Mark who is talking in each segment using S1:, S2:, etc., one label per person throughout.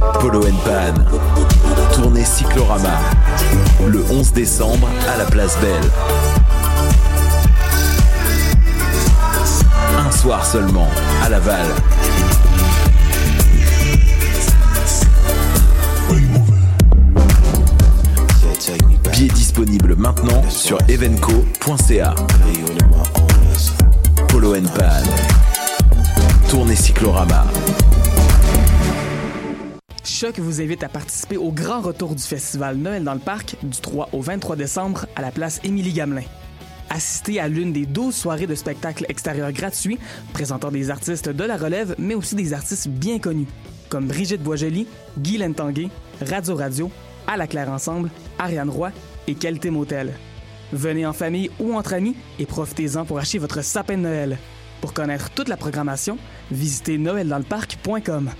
S1: Polo Pan. Tournée Cyclorama. Le 11 décembre à la place Belle. Un soir seulement à Laval. Billets disponibles maintenant sur evenco.ca. Polo Pan. Tournée Cyclorama.
S2: Choc vous invite à participer au grand retour du festival Noël dans le parc du 3 au 23 décembre à la place Émilie Gamelin. Assistez à l'une des 12 soirées de spectacles extérieurs gratuits présentant des artistes de la relève mais aussi des artistes bien connus comme Brigitte Boisjoli, Guy Lentanguay, Radio Radio, À la Claire Ensemble, Ariane Roy et Qualité Motel. Venez en famille ou entre amis et profitez-en pour acheter votre sapin de Noël. Pour connaître toute la programmation, visitez noeldansleparc.com.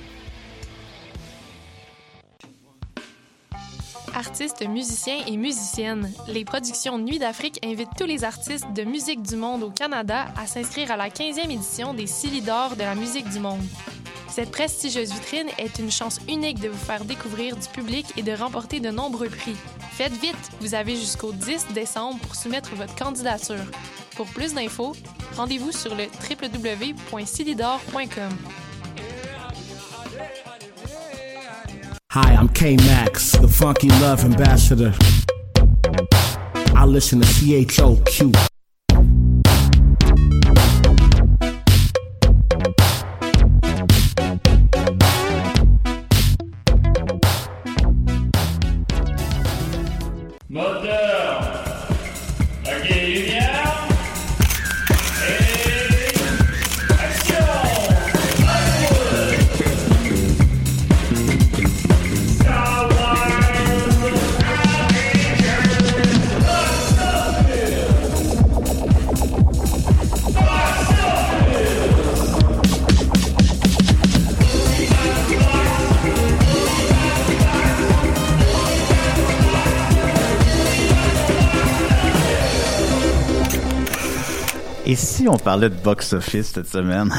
S3: Artistes, musiciens et musiciennes, les productions Nuit d'Afrique invitent tous les artistes de musique du monde au Canada à s'inscrire à la 15e édition des Silidor de la musique du monde. Cette prestigieuse vitrine est une chance unique de vous faire découvrir du public et de remporter de nombreux prix. Faites vite, vous avez jusqu'au 10 décembre pour soumettre votre candidature. Pour plus d'infos, rendez-vous sur le www.silidor.com.
S4: Hi, I'm K Max, the funky love ambassador. I listen to CHOQ.
S5: Et
S6: si on parlait de box-office cette semaine?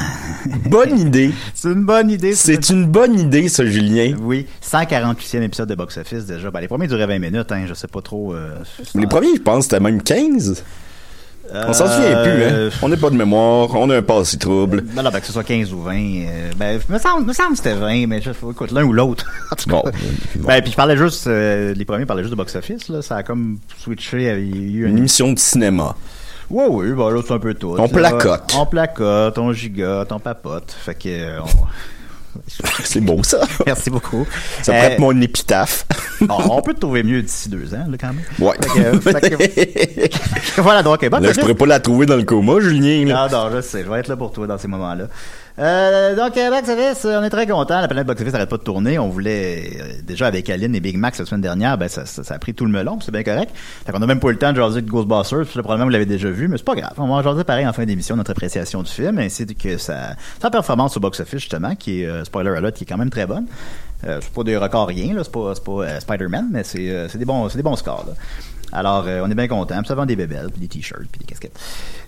S7: Bonne idée.
S6: C'est une bonne idée.
S7: C'est une bonne idée, ça, Julien.
S6: Oui, 148e épisode de box-office déjà. Ben, les premiers duraient 20 minutes, hein, je sais pas trop. euh,
S7: Les premiers, je pense, c'était même 15. On s'en souvient plus, hein. On n'a pas de mémoire, on a un passé trouble.
S6: Ben là, ben, que ce soit 15 ou 20. euh, ben, me semble, me semble que c'était 20, mais je, écoute, l'un ou l'autre. En tout cas. Ben, puis je parlais juste, euh, les premiers parlaient juste de box-office, là. Ça a comme switché. Il y a eu
S7: Une émission de cinéma.
S6: Oui, oui, ben là, c'est un peu tout.
S7: On placote.
S6: On placote, on gigote, on papote. Fait que. euh, on-
S7: C'est beau, ça.
S6: Merci beaucoup.
S7: Ça
S6: Euh,
S7: prête mon épitaphe.
S6: bon, on peut te trouver mieux d'ici deux ans, là, quand même.
S7: Ouais.
S6: Fait que- fait que- voilà, donc, bon,
S7: Là, je pourrais pas la trouver dans le coma, Julien. là.
S6: Ah non, je sais, je vais être là pour toi dans ces moments-là. Euh, donc, euh, Box Office, euh, on est très content. La planète Box Office n'arrête pas de tourner. On voulait, euh, déjà avec Aline et Big Mac la semaine dernière, ben, ça, a pris tout le melon, c'est bien correct. Fait qu'on a même pas eu le temps de jaser de Ghostbusters, puis le problème, vous l'avez déjà vu, mais c'est pas grave. On va en jaser pareil en fin d'émission, notre appréciation du film, ainsi que sa, sa performance au Box Office, justement, qui est, euh, spoiler alert, qui est quand même très bonne. Euh, c'est pas des records rien, là, c'est pas, euh, Spider-Man, mais c'est, euh, des bons, des bons scores, là. Alors, euh, on est bien content. Puis ça vend des bébelles, puis des t-shirts, puis des casquettes.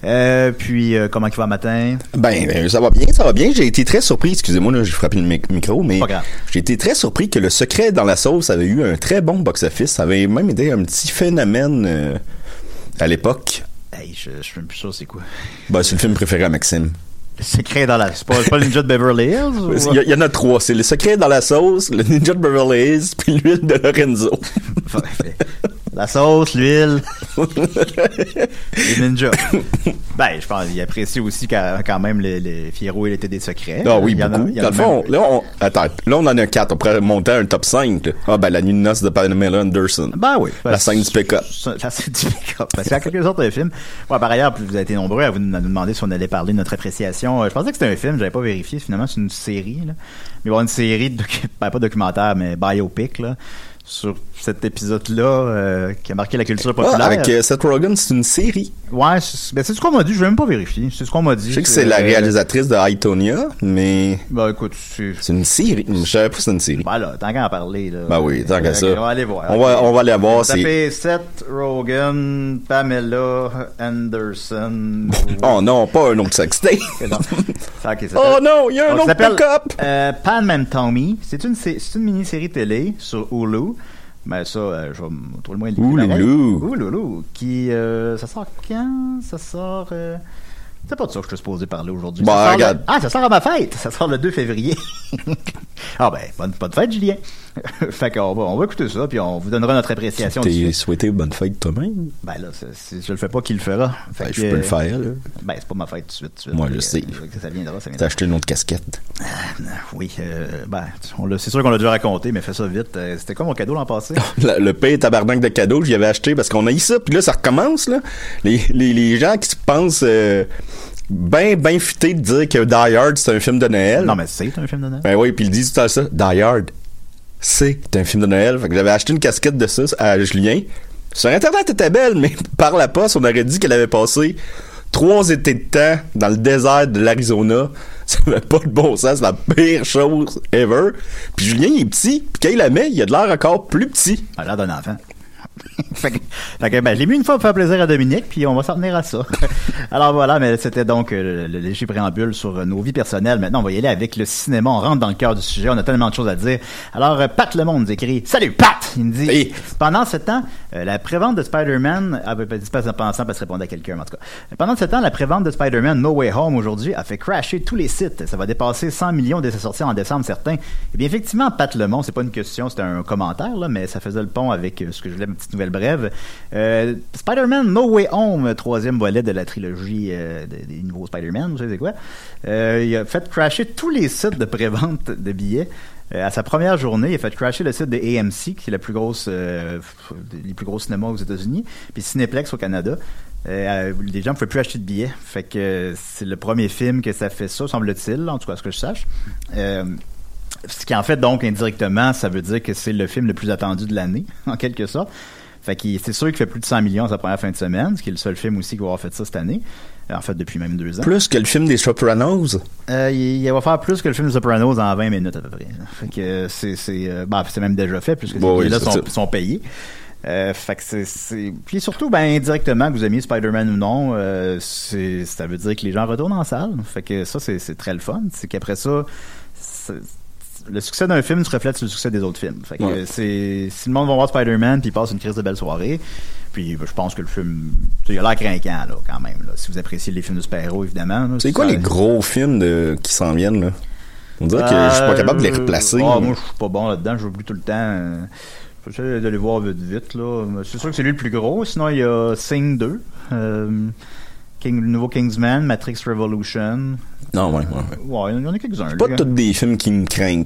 S6: Euh, puis, euh, comment il va matin?
S7: Ben, ben, ça va bien, ça va bien. J'ai été très surpris, excusez-moi, là, j'ai frappé le mic- micro, mais j'ai été très surpris que le secret dans la sauce avait eu un très bon box-office. Ça avait même été un petit phénomène à l'époque.
S6: Hey, je, je suis même plus sûr c'est quoi.
S7: Ben, c'est le film préféré à Maxime.
S6: Le secret dans la... C'est pas, c'est pas le ninja de Beverly Hills? ou-
S7: Il y, a- il y en a trois. C'est le secret dans la sauce, le Ninja de Beverly Hills, puis l'huile de Lorenzo.
S6: La sauce, l'huile. les ninjas. Ben, je pense qu'il apprécie aussi quand, quand même les, les Fierro, il était des secrets.
S7: Ah oui,
S6: il y en a-
S7: beaucoup.
S6: il y en
S7: Dans le fond,
S6: même-
S7: là, on, attends, là, on en a quatre. On pourrait monter à un top 5. là. Ah, ben, la nuit de noces de Pamela Anderson.
S6: Ben oui.
S7: La scène du pick-up.
S6: La scène du pick-up. Parce qu'il y a quelques autres films. Ouais, par ailleurs, vous avez été nombreux à vous à nous demander si on allait parler de notre appréciation. Euh, Je pensais que c'était un film, j'avais pas vérifié. Finalement, c'est une série. Là. Mais bon, une série, de ben, pas documentaire, mais biopic, là, sur cet épisode-là euh, qui a marqué la culture
S7: Ah,
S6: populaire.
S7: avec euh, Seth Rogen, c'est une série.
S6: Ouais, c'est ben, c'est ce qu'on m'a dit. Je vais même pas vérifier. C'est ce qu'on m'a dit.
S7: Je sais que c'est la
S6: Euh,
S7: réalisatrice de Itonia, mais
S6: Ben écoute, c'est.
S7: c'est une série. Je savais pas que c'était une série.
S6: Ben là, tant qu'à en parler. Là.
S7: Ben oui, tant qu'à ça.
S6: On va aller voir.
S7: On va, on va aller voir. C'est...
S6: Seth Rogen, Pamela Anderson.
S7: Oh non, pas un autre sextape.
S6: Non. Ça, ok, ça
S7: oh non, il y a un
S6: Donc,
S7: autre pick-up.
S6: euh, Pan Man Tommy. C'est une, c'est une mini-série télé sur Hulu. Mais ça, euh, je vais me trouver le moyen de
S7: Ouloulou.
S6: Ouloulou. Qui, euh, ça sort quand? Ça sort... Euh... C'est pas de ça que je suis supposé parler aujourd'hui.
S7: Bon,
S6: Ça sort le-
S7: regarde.
S6: Ah, ça sort à ma fête. Ça sort le 2 février. ah ben, bonne, bonne fête, Julien. fait qu'on va, on va écouter ça, puis on vous donnera notre appréciation.
S7: T'es souhaité bonne fête toi-même?
S6: Ben là, c'est- je le fais pas, qui le fera. Fait
S7: Ben,
S6: que,
S7: je peux le faire, là.
S6: Ben, c'est pas ma fête tout de suite. tout.
S7: Moi, je
S6: que,
S7: sais.
S6: que Ça viendra, ça
S7: T'as acheté une autre casquette.
S6: Oui, euh, ben, c'est sûr qu'on l'a déjà raconté, mais fais ça vite. Euh, C'était quoi mon cadeau l'an passé?
S7: Le, le pain tabarnak de cadeaux, j'y avais acheté parce qu'on a eu ça, puis là, ça recommence, là. Les, les, les gens qui se pensent euh, ben, ben de dire que Die Hard, c'est un film de Noël.
S6: non, mais c'est un film de Noël.
S7: Ben oui, puis ils disent tout à ça, Die Hard, c'est un film de Noël. Fait que j'avais acheté une casquette de ça à Julien. Sur Internet, elle était belle, mais par la poste, on aurait dit qu'elle avait passé trois étés de temps dans le désert de l'Arizona. Ça avait pas de bon sens, c'est la pire chose ever. Puis Julien, il est petit, puis quand il la met, il a de l'air encore plus petit.
S6: À l'air d'un enfant. fait que, fait que, ben, je l'ai mis une fois pour faire plaisir à Dominique, puis on va s'en tenir à ça. Alors voilà, mais c'était donc euh, le, léger préambule sur euh, nos vies personnelles. Maintenant, on va y aller avec le cinéma. On rentre dans le cœur du sujet. On a tellement de choses à dire. Alors, euh, Pat Le Monde nous écrit Salut Pat Il me dit
S7: Hey.
S6: Pendant ce temps, euh, la prévente de Spider-Man. Ah, ben, dis pas en pensant parce que répondait à quelqu'un, en tout cas. Pendant ce temps, la prévente de Spider-Man No Way Home aujourd'hui a fait crasher tous les sites. Ça va dépasser 100 millions dès sa sortie en décembre, certains. Eh bien, effectivement, Pat Le Monde, c'est pas une question, c'était un commentaire, là, mais ça faisait le pont avec ce que je voulais, ma petite nouvelle brève. Euh, Spider-Man No Way Home, troisième volet de la trilogie euh, des, nouveaux Spider-Man, vous savez quoi? Euh, il a fait crasher tous les sites de prévente de billets. À sa première journée, il a fait crasher le site de AMC, qui est la plus grosse, les plus gros cinémas aux États-Unis, puis Cineplex au Canada. Euh, les gens ne pouvaient plus acheter de billets. C'est le premier film que ça fait ça, semble-t-il, en tout cas, à ce que je sache. Ce qui en fait donc indirectement, ça veut dire que c'est le film le plus attendu de l'année, en quelque sorte. Fait que c'est sûr qu'il fait plus de 100 millions sa première fin de semaine, ce qui est le seul film aussi qui va avoir fait ça cette année. En fait, depuis même deux ans.
S7: Plus que le film des Sopranos?
S6: Euh, il, il va faire plus que le film de Sopranos en 20 minutes à peu près. Fait que c'est c'est euh, ben, c'est même déjà fait puisque
S7: Bon,
S6: ces
S7: oui,
S6: là sont, payés. Euh, fait que c'est c'est puis surtout ben indirectement que vous aimiez Spider-Man ou non, euh, c'est ça veut dire que les gens retournent en salle. Fait que ça c'est c'est très le fun, c'est qu'après ça le succès d'un film se reflète sur le succès des autres films. Fait que
S7: Ouais.
S6: euh, c'est si le monde va voir Spider-Man puis il passe une crise de belle soirée, puis je pense que le film il a l'air craquant là quand même là, si vous appréciez les films de super-héros évidemment.
S7: C'est quoi
S6: ça-
S7: les gros films de, qui s'en viennent, là? On dirait que je suis pas capable de les replacer.
S6: Ah, moi, je suis pas bon là-dedans. J'oublie tout le temps. euh, J'essaie d'aller voir vite, vite, là. C'est sûr que c'est lui le plus gros. Sinon, il y a Sing 2. euh, King, le nouveau Kingsman, Matrix Revolution.
S7: Non, ouais, ouais.
S6: Ouais, il y en a quelques-uns.
S7: C'est pas tous des films qui me craignent.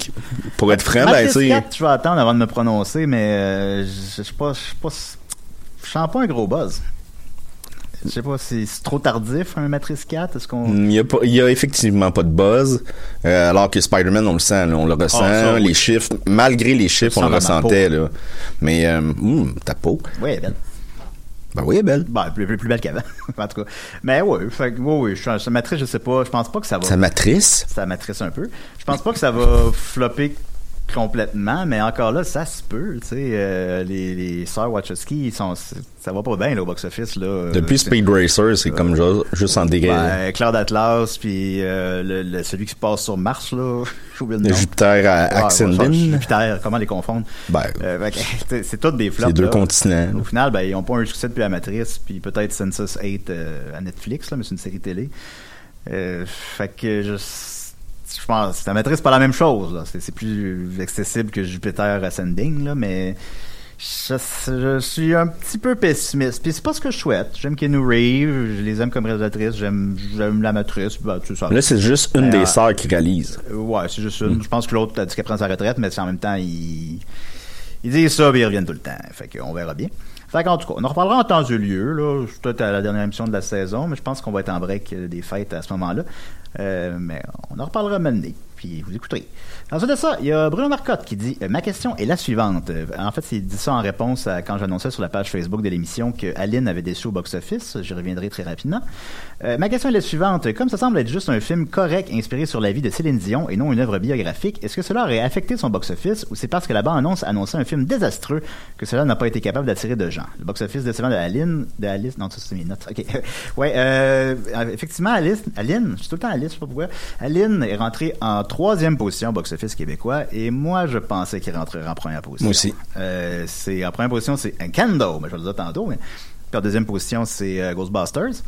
S7: Pour être franc, ben, tu sais.
S6: 4, je vais attendre avant de me prononcer, mais euh, je sais pas, je sais pas, je sens pas un gros buzz. Je sais pas si c'est trop tardif, un Matrix 4. Est-ce qu'on.
S7: Il y, a pas, il y a effectivement pas de buzz, euh, alors que Spider-Man, on le sent, là, on le ressent,
S6: Ah, ça, oui.
S7: les chiffres, malgré les chiffres, on le ressentait, là. Mais, euh, hum, ta peau.
S6: Ouais, belle.
S7: Ben oui, elle est belle.
S6: Ben, plus, plus, plus belle qu'avant, en tout cas. Mais ouais, fait, ouais, ouais, je, ça Matrix, je sais pas, je pense pas que ça va.
S7: Sa matrice?
S6: ça matrice un peu. Je pense pas que ça va flopper complètement, mais encore là, ça se peut, tu sais. euh, les, les sœurs Wachowski, ils sont, ça va pas bien là, au box-office. là.
S7: Depuis Speed Racer, c'est comme ju- juste en degré.
S6: Ben, Cloud Atlas, puis euh, le, le- celui qui se passe sur Mars, là, le nom.
S7: Jupiter à Axendin.
S6: ouais, Jupiter, comment les confondre?
S7: Ben,
S6: Euh, c'est- toutes des flops.
S7: c'est deux
S6: là.
S7: continents.
S6: Au final, ben, ils n'ont pas un succès depuis la Matrice, puis peut-être Census 8 euh, à Netflix, là, mais c'est une série télé. Fait que je, je pense, la Matrice, c'est pas la même chose. là. C'est, plus accessible que Jupiter Ascending, là, mais Je, je suis un petit peu pessimiste. Puis c'est pas ce que je souhaite. J'aime Keanu Reeves, je les aime comme réalisatrice, j'aime j'aime la matrice. Ben, ça.
S7: Là, c'est juste une
S6: Ben,
S7: des
S6: euh,
S7: sœurs qui réalise.
S6: Euh, Ouais, c'est juste une. Je pense que l'autre a dit qu'elle prend sa retraite, mais c'est en même temps, ils, ils disent ça, puis ils reviennent tout le temps. Fait qu'on verra bien. Fait qu'en tout cas, on en reparlera en temps et lieu, là. Peut-être à la dernière émission de la saison, mais je pense qu'on va être en break euh, des fêtes à ce moment-là. Euh, mais on en reparlera maintenant, puis vous écouterez. Ensuite de ça, il y a Bruno Marcotte qui dit euh, Ma question est la suivante. Euh, en fait, il dit ça en réponse à quand j'annonçais sur la page Facebook de l'émission que Aline avait déçu au box-office. J'y reviendrai très rapidement. Euh, ma question est la suivante. Comme ça semble être juste un film correct inspiré sur la vie de Céline Dion et non une œuvre biographique, est-ce que cela aurait affecté son box-office ou c'est parce que la bande-annonce annonçait un film désastreux que cela n'a pas été capable d'attirer de gens? Le box-office décevant de Aline, de Alice, non, ça c'est mes notes. OK. ouais, euh, effectivement, Alice, Aline, je suis tout le temps Alice, je sais pas pourquoi. Aline est rentrée en troisième position au box-office québécois et moi, je pensais qu'il rentrerait en première position.
S7: Moi aussi.
S6: Euh, c'est, en première position, c'est Kendo, mais je vais le dire tantôt. Mais, puis en deuxième position, c'est euh, Ghostbusters.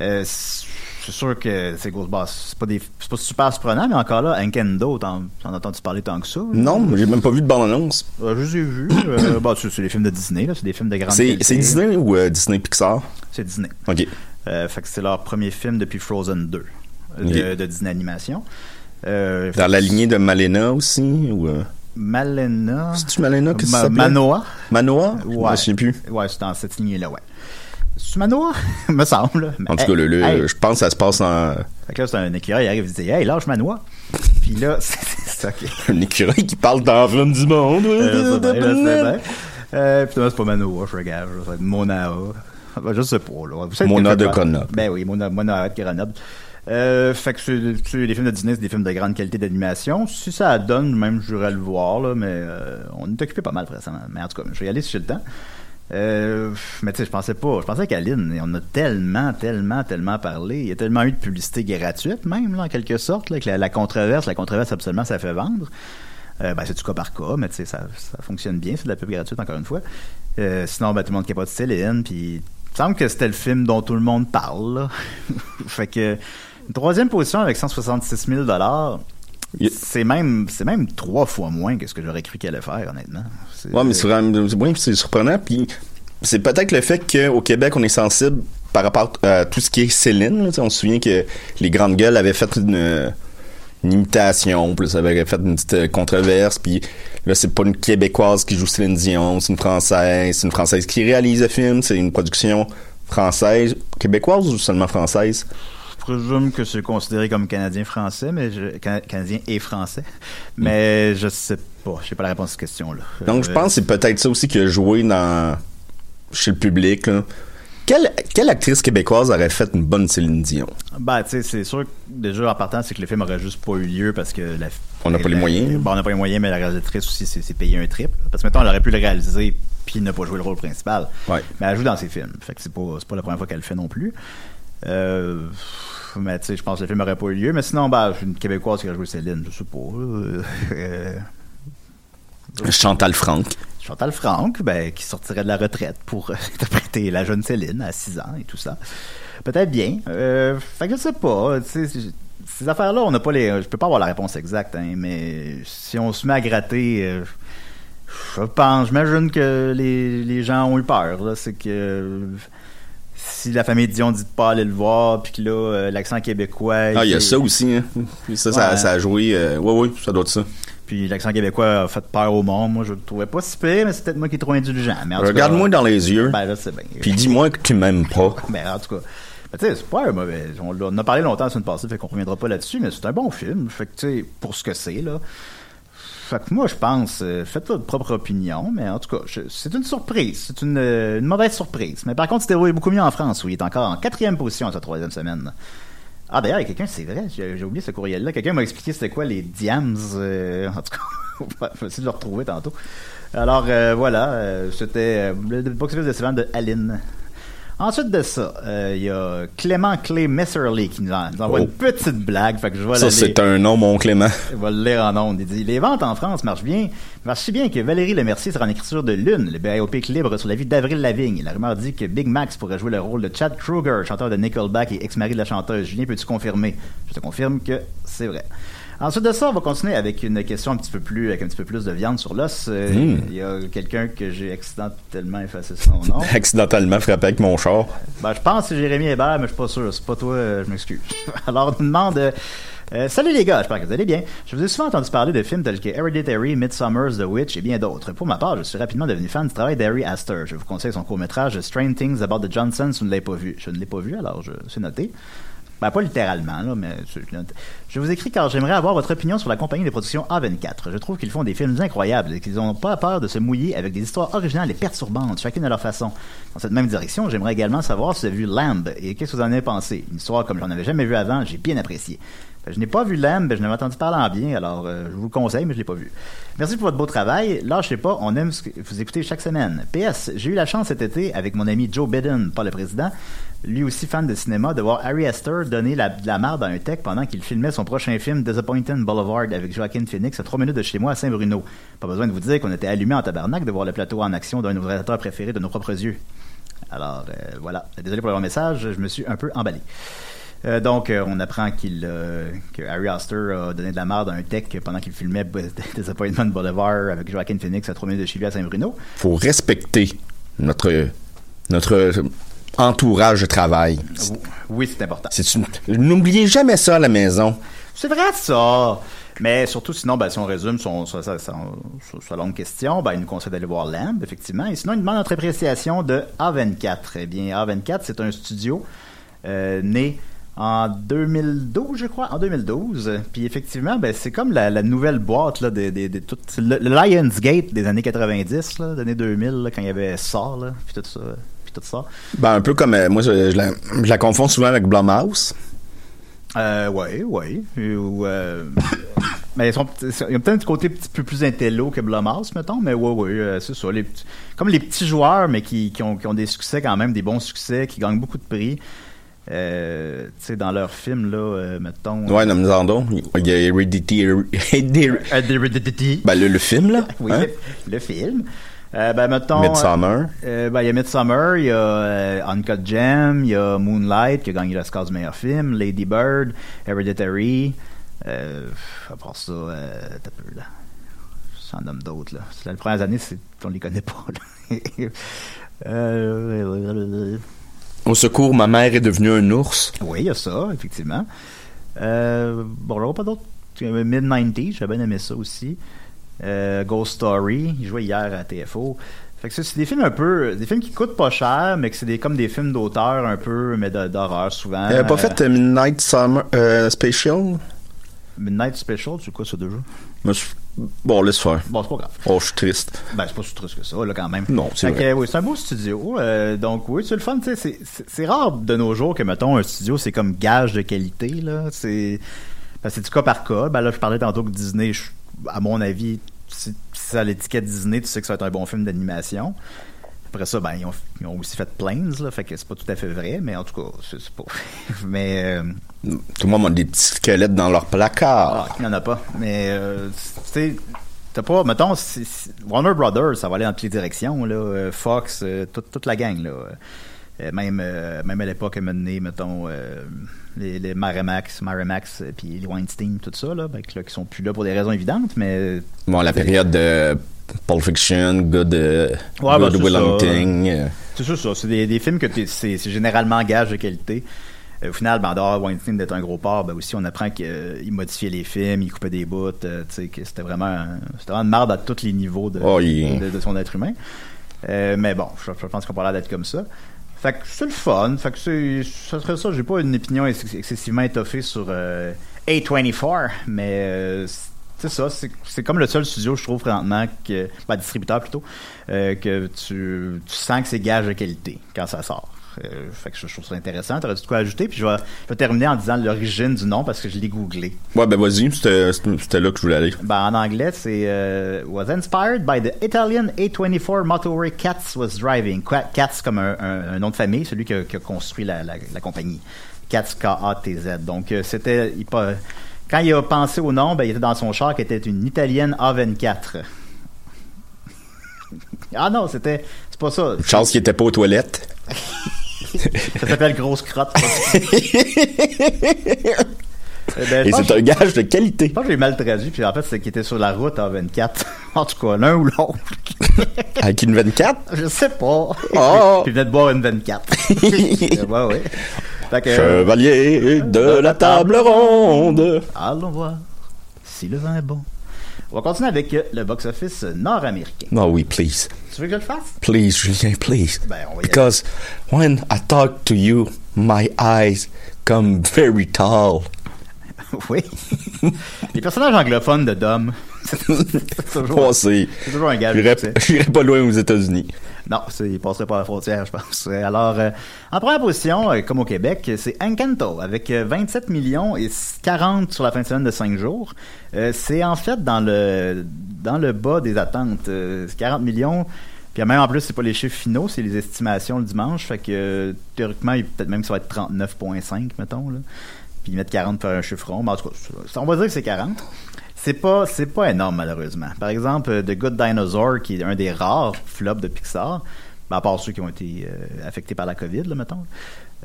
S6: Euh, c'est sûr que c'est Ghostbusters. C'est pas, des, pas super surprenant, mais encore là, Enkendo, t'en, t'en as-tu parler tant que ça?
S7: Non, j'ai même pas vu de bande-annonce.
S6: Euh, je les ai vus. Euh, bah, c'est, les films de Disney, là. C'est des films de grande
S7: C'est Disney ou euh, Disney Pixar?
S6: C'est Disney.
S7: OK.
S6: Fait que c'est leur premier film depuis Frozen 2 euh, de, Disney Animation.
S7: Dans la lignée de Malena aussi? Ou,
S6: Malena?
S7: C'est-tu Malena que
S6: Ma-? Manoa.
S7: Manoa? Je
S6: Ouais.
S7: me souviens plus.
S6: Ouais, c'est dans cette lignée-là, ouais. C'est Manoa? me semble.
S7: En tout cas, le, le-
S6: Hey,
S7: je pense que ça se passe en
S6: Fait que là, c'est un écureuil, il arrive, il dit Hey, lâche Manoa. Puis là, c'est ça
S7: un écureuil qui parle dans l'homme du monde.
S6: Euh, c'est bien, là, c'est bien. Euh, puis là, c'est pas Manoa, je regarde. Ça va être Mona. Je sais pas, là. Vous savez
S7: Mona de Grenoble.
S6: Ben oui, Mona, Mona de Grenoble. Euh, fait que c'est, c'est- les films de Disney, c'est des films de grande qualité d'animation. Si ça donne, même, j'irais le voir, là, mais euh, on est occupé pas mal récemment. Mais en tout cas, je vais y aller si j'ai le temps. Euh, mais tu sais, je pensais pas. Je pensais qu'Aline, on a tellement, tellement, tellement parlé. Il y a tellement eu de publicité gratuite, même, là, en quelque sorte, là, avec la, controverse. La controverse, absolument, ça fait vendre. Euh, ben, c'est du cas par cas, mais tu sais, ça, ça fonctionne bien, c'est de la pub gratuite, encore une fois. Euh, sinon, ben, tout le monde capote Céline, puis il me semble que c'était le film dont tout le monde parle, là. fait que, une troisième position avec 166 000
S7: Il-
S6: c'est même, c'est même trois fois moins que ce que j'aurais cru qu'elle allait faire, honnêtement.
S7: Ouais, mais c'est vraiment- oui, c'est surprenant. Puis c'est peut-être le fait qu'au Québec, on est sensible par rapport à tout ce qui est Céline. là. On se souvient que les grandes gueules avaient fait une, une imitation, puis ça avait fait une petite euh, controverse. Puis là, c'est pas une Québécoise qui joue Céline Dion, c'est une Française. C'est une Française qui réalise le film. C'est une production française, québécoise ou seulement française?
S6: Je présume que c'est considéré comme canadien-français, mais je, Cana- canadien et français. Mais je sais pas. Je sais pas la réponse à cette question-là.
S7: Donc, je
S6: Euh,
S7: pense que c'est peut-être ça aussi qui a joué dans, chez le public. là. Quelle, quelle actrice québécoise aurait fait une bonne Céline Dion?
S6: Ben, tu sais, c'est sûr que déjà en partant, c'est que le film aurait juste pas eu lieu parce que la,
S7: On n'a pas les moyens.
S6: Bon, on n'a pas les moyens, mais la réalisatrice aussi s'est s'est payé un trip. Parce que maintenant, on aurait pu le réaliser puis ne pas jouer le rôle principal.
S7: Ouais.
S6: Mais elle joue dans ses films. Fait que c'est pas, c'est pas la première fois qu'elle le fait non plus. Euh, mais tu sais, je pense que le film aurait pas eu lieu. Mais sinon, ben, une Québécoise qui aurait joué Céline, je sais pas. Euh,
S7: Chantal Franck.
S6: Chantal Franck, ben, qui sortirait de la retraite pour euh, interpréter la jeune Céline à 6 ans et tout ça. Peut-être bien. Euh, fait que je sais pas. Ces affaires-là, on n'a pas les. Je peux pas avoir la réponse exacte, hein, mais si on se met à gratter, euh, je pense, j'imagine que les, les gens ont eu peur. C'est que si la famille Dion dit de pas aller le voir, puis que là, euh, l'accent québécois.
S7: Ah, il y a ça aussi. Hein. Ça, ça,
S6: Ouais.
S7: ça a joué. euh, ouais, ouais, ça doit être ça.
S6: Puis l'accent québécois a fait peur au monde. Moi, je le trouvais pas si pire, mais c'est peut-être moi qui est trop indulgent.
S7: Regarde-moi dans les yeux,
S6: Ben là, c'est bien.
S7: puis dis-moi que tu m'aimes pas.
S6: Ben, en tout cas. Ben, tu sais, c'est pas un mauvais. On, on a parlé longtemps la semaine passée, fait qu'on reviendra pas là-dessus, mais c'est un bon film. Fait que, tu sais, pour ce que c'est, là. Fait que moi, je pense, euh, faites votre propre opinion, mais en tout cas, c'est une surprise. C'est une, mauvaise surprise. Mais par contre, c'était beaucoup mieux en France, où il est encore en quatrième position à sa troisième semaine. Ah, d'ailleurs, quelqu'un, c'est vrai, j'ai oublié ce courriel-là. Quelqu'un m'a expliqué c'était quoi les diams. euh, en tout cas, je vais essayer de le retrouver tantôt. Alors, euh, voilà, c'était le box-office de Sylvain de Aline. Ensuite de ça, euh, il y a Clément Clay Messerly qui nous, en- nous envoie
S7: Oh.
S6: une petite blague. Fait que je vais
S7: Ça, c'est un nom, mon Clément.
S6: Je vais le lire en ondes. Il dit Les ventes en France marchent bien. Marchent si bien que Valérie Lemercier sera en écriture de Lune, le biopic libre sur la vie d'Avril Lavigne. La rumeur dit que Big Max pourrait jouer le rôle de Chad Kruger, chanteur de Nickelback et ex-mari de la chanteuse. Julien, peux-tu confirmer Je te confirme que c'est vrai. Ensuite de ça, on va continuer avec une question un petit peu plus, avec un petit peu plus de viande sur l'os. Euh,
S7: Mm.
S6: Il y a quelqu'un que j'ai accidentellement effacé son nom.
S7: Accidentellement frappé avec mon char.
S6: Ben, je pense que c'est Jérémy Hébert, mais je suis pas sûr. C'est pas toi, euh, je m'excuse. Alors, on nous demande... euh, euh, salut les gars, j'espère que vous allez bien. Je vous ai souvent entendu parler de films tels que Hereditary, Midsummer's The Witch et bien d'autres. Pour ma part, je suis rapidement devenu fan du travail d'Harry Astor. Je vous conseille son court-métrage Strange Things About the Johnsons si vous ne l'avez pas vu. Je ne l'ai pas vu, alors je c'est noté. Ben, pas littéralement, là, mais je vous écris car j'aimerais avoir votre opinion sur la compagnie des productions A24. Je trouve qu'ils font des films incroyables et qu'ils n'ont pas peur de se mouiller avec des histoires originales et perturbantes, chacune à leur façon. Dans cette même direction, j'aimerais également savoir si vous avez vu Lamb et qu'est-ce que vous en avez pensé. Une histoire comme j'en avais jamais vu avant, j'ai bien apprécié. Ben, Je n'ai pas vu Lamb, mais je n'avais entendu parler en bien, alors euh, je vous le conseille, mais je l'ai pas vu. Merci pour votre beau travail. Lâchez pas, on aime ce que vous écoutez chaque semaine. PS, j'ai eu la chance cet été avec mon ami Joe Biden, pas le président, lui aussi fan de cinéma, de voir Harry Astor donner la, la merde à un tech pendant qu'il filmait son prochain film Disappointing Boulevard avec Joaquin Phoenix à trois minutes de chez moi à Saint-Bruno. Pas besoin de vous dire qu'on était allumé en tabarnak de voir le plateau en action d'un de nos réalisateurs préférés de nos propres yeux. Alors euh, voilà, désolé pour le message, je me suis un peu emballé. Euh, donc, euh, on apprend qu'il euh, que Harry Astor a donné de la merde à un tech pendant qu'il filmait Disappointment Boulevard avec Joaquin Phoenix à trois minutes de chez lui à Saint-Bruno.
S7: Faut respecter notre, notre entourage de travail.
S6: Oui, c'est important.
S7: C'est une- N'oubliez jamais ça à la maison.
S6: C'est vrai ça. Mais surtout, sinon, ben, si on résume son, sa, sa- sa- sa- sa longue question, ben, il nous conseille d'aller voir Lamb, effectivement. Et sinon, il demande notre appréciation de A24. Eh bien, A24, c'est un studio euh, né en 2012, je crois, en 2012. Puis effectivement, ben, c'est comme la, la nouvelle boîte là, des, des, des- tout- le, le Lionsgate des années 90, là, des années 2000, là, quand il y avait ça, là, puis tout ça. Puis tout ça.
S7: Ben, un peu comme euh, moi, je, je la, je la confonds souvent avec Blumhouse.
S6: Euh, ouais, ouais. Ou, euh, mais ils sont, a peut-être un côté un petit peu plus intello que Blumhouse, mettons, mais ouais, ouais, euh, c'est ça. Les, comme les petits joueurs, mais qui, qui, ont, qui ont des succès quand même, des bons succès, qui gagnent beaucoup de prix. Euh, tu sais, dans leurs films, là, euh, mettons.
S7: Ouais, donc. Il y a Heredity. Heredity-
S6: Heredity.
S7: Ben, le, le film, là.
S6: Oui,
S7: hein?
S6: le, le film. Euh, ben, mettons.
S7: Midsommar.
S6: Euh, ben, il y a Midsummer, il y a euh, Uncut Gem, il y a Moonlight qui a gagné l'Oscar du meilleur film, Lady Bird, Hereditary. Euh, à part ça, euh, t'as peu, là. J'en nomme d'autres, là. C'est- Les premières années, c'est, on les connaît pas, là. euh,
S7: Au secours, ma mère est devenue un ours.
S6: oui, il y a ça, effectivement. Euh, bon, vois pas d'autres. Euh, Mid-90, j'ai bien aimé ça aussi. Euh, Ghost Story, il jouait hier à TFO. Fait que ça, c'est des films un peu. Des films qui coûtent pas cher, mais que c'est des, comme des films d'auteur un peu, mais d'horreur souvent.
S7: A pas fait euh, Midnight Summer euh, Special?
S6: Midnight Special, c'est quoi ça déjà?
S7: Mais je- Bon, laisse faire.
S6: Bon, c'est pas grave.
S7: Oh, je suis triste.
S6: Ben, c'est pas si triste que ça, là, quand même.
S7: Non, c'est
S6: Fait que,
S7: vrai.
S6: oui, c'est un beau studio. euh, donc, oui, c'est le fun. tu sais, C'est, rare de nos jours que, mettons, un studio, c'est comme gage de qualité. Là. C'est, c'est du cas par cas. Ben là, je parlais tantôt que Disney, je- à mon avis, si, ça a l'étiquette Disney, tu sais que ça va être un bon film d'animation. Après ça, ben, ils ont, ils ont aussi fait Planes, là, fait que c'est pas tout à fait vrai, mais en tout cas, c'est, pas. mais. euh,
S7: Tout le monde a des petits squelettes dans leur placard.
S6: ah, il n'y en a pas. Mais, euh, tu sais, t'as pas, mettons, Warner Brothers, ça va aller dans toutes les directions, là. euh, Fox, euh, toute, toute la gang, là. Même, même à l'époque, à mener, mettons, euh, les, les Maremax, Maremax, puis les Weinstein, tout ça, là, ben, là, qui sont plus là pour des raisons évidentes, mais.
S7: Bon, la période de Pulp Fiction, Good, euh,
S6: Ouais, ben,
S7: Good
S6: c'est
S7: Will
S6: ça.
S7: Hunting. euh,
S6: C'est ça, ça. C'est des, des films que c'est généralement gage de qualité. Euh, au final, ben, en dehors de Weinstein d'être un gros porc, ben aussi on apprend qu'il modifiait les films, il coupait des bouts, euh, tu sais, que c'était vraiment, un- vraiment une merde à tous les niveaux de,
S7: Oh, il-
S6: de, de son être humain. Euh, mais bon, je, je pense qu'on peut l'air d'être comme ça. Fait que c'est le fun. Fait que c'est, ça serait ça. J'ai pas une opinion ex- excessivement étoffée sur euh, A24, mais c'est ça. C'est, comme le seul studio, je trouve, présentement, que, ben, distributeur plutôt, euh, que tu, tu sens que c'est gage de qualité quand ça sort. Euh, fait que je, je trouve ça intéressant. T'aurais-tu de quoi ajouter? Puis je vais, je vais terminer en disant l'origine du nom parce que je l'ai googlé.
S7: Ouais, ben vas-y, c'était là que je voulais aller.
S6: Ben, en anglais, c'est euh, was inspired by the Italian A24 motorway Katz was driving. Katz comme un, un- un nom de famille, celui qui a, qui a construit la, la- la compagnie. Katz K-A-T-Z. Donc c'était il quand il a pensé au nom, ben, il était dans son char qui était une italienne A24. ah non, c'était c'est pas ça.
S7: Charles qui était pas aux toilettes.
S6: Ça s'appelle grosse crotte. Eh ben,
S7: Et c'est un gage de qualité.
S6: Je pense que j'ai mal traduit, puis en fait, c'est qu'il était sur la route en 24. en tout cas, l'un ou l'autre.
S7: Avec une 24.
S6: Je sais pas.
S7: Oh.
S6: Puis il venait de boire une 24. Euh, ouais, ouais. Que,
S7: Chevalier de la table ronde.
S6: allons voir si le vin est bon. On va continuer avec euh, le box-office nord-américain.
S7: Non, oui, please.
S6: Tu veux que je le fasse?
S7: Please, Julien, please.
S6: Ben, on va y
S7: Because when I talk to you, my eyes come very tall.
S6: oui. Les personnages anglophones de Dom. C'est toujours,
S7: c'est.
S6: toujours un gage. succès.
S7: j'irais pas loin aux États-Unis.
S6: Non, il passerait pas la frontière, je pense. Alors, euh, en première position, euh, comme au Québec, c'est Encanto, avec euh, 27 millions et 40 sur la fin de semaine de 5 jours. Euh, c'est en fait dans le dans le bas des attentes. Euh, c'est 40 millions. Puis même en plus, c'est pas les chiffres finaux, c'est les estimations le dimanche. Fait que euh, théoriquement, il- peut-être même que ça va être 39,5, mettons. Là. Puis ils mettent 40 pour un chiffre rond. Mais en tout cas, on va dire que c'est 40. C'est pas, c'est pas énorme, malheureusement. Par exemple, euh, The Good Dinosaur, qui est un des rares flops de Pixar, ben, à part ceux qui ont été euh, affectés par la COVID, mettons.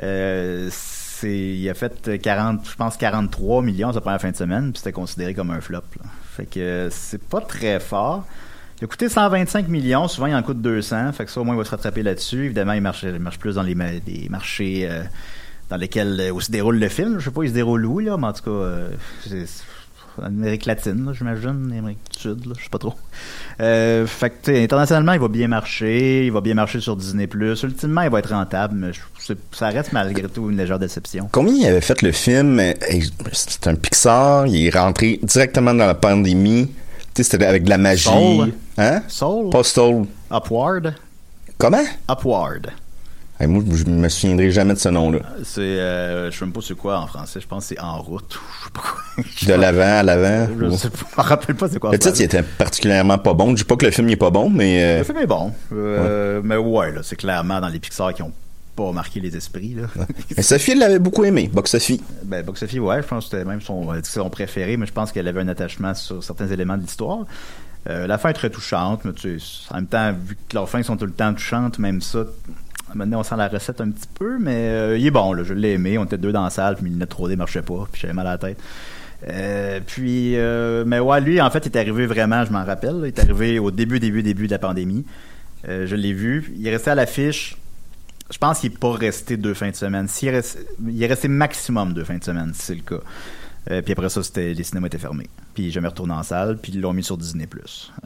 S6: Euh, il a fait 40, je pense 43 millions sa première fin de semaine, puis c'était considéré comme un flop. Fait que c'est pas très fort. Il a coûté 125 millions, souvent il en coûte 200, fait que ça au moins il va se rattraper là-dessus. Évidemment, il marche, il marche plus dans les marchés dans lesquels où se déroule le film. Je sais pas, il se déroule où, là, mais en tout cas, en Amérique latine, j'imagine, Amérique du Sud, je sais pas trop. Euh, fait que, internationalement, il va bien marcher, il va bien marcher sur Disney+. Ultimement, il va être rentable, mais je- ça reste malgré tout une légère déception.
S7: Combien il avait fait le film? Euh, C'est un Pixar. Il est rentré directement dans la pandémie. C'était avec de la magie.
S6: Soul.
S7: Hein?
S6: Soul,
S7: Postal.
S6: Upward,
S7: Comment?
S6: Upward.
S7: Hey, moi, je me souviendrai jamais de ce nom-là.
S6: C'est, euh, je sais même pas c'est quoi en français, je pense que c'est En route, ou je sais pas quoi.
S7: De l'avant à l'avant?
S6: Je je me rappelle pas c'est quoi.
S7: Le titre, il était particulièrement pas bon. Je dis pas que le film n'est pas bon, mais euh,
S6: Le film est bon, euh, mais ouais, là, c'est clairement dans les Pixar qui ont pas marqué les esprits, là.
S7: mais Sophie elle l'avait beaucoup aimé. Box Sophie.
S6: Ben, Box Sophie, ouais, je pense que c'était même son préféré, mais je pense qu'elle avait un attachement sur certains éléments de l'histoire. Euh, la fin est très touchante, mais tu sais, en même temps, vu que leurs fins sont tout le temps touchantes, même ça, maintenant on sent la recette un petit peu, mais euh, il est bon, je l'ai aimé, on était deux dans la salle, puis le net 3D marchait pas, puis j'avais mal à la tête. Euh, puis, euh, mais ouais, lui, en fait, il est arrivé vraiment, je m'en rappelle, il est arrivé au début, début, début de la pandémie. Je l'ai vu, il est resté à l'affiche je pense qu'il n'est pas resté deux fins de semaine. S'il est resté- il est resté maximum deux fins de semaine, si c'est le cas. Euh, puis après ça, c'était, les cinémas étaient fermés. Puis jamais retourné en salle, puis ils l'ont mis sur Disney+.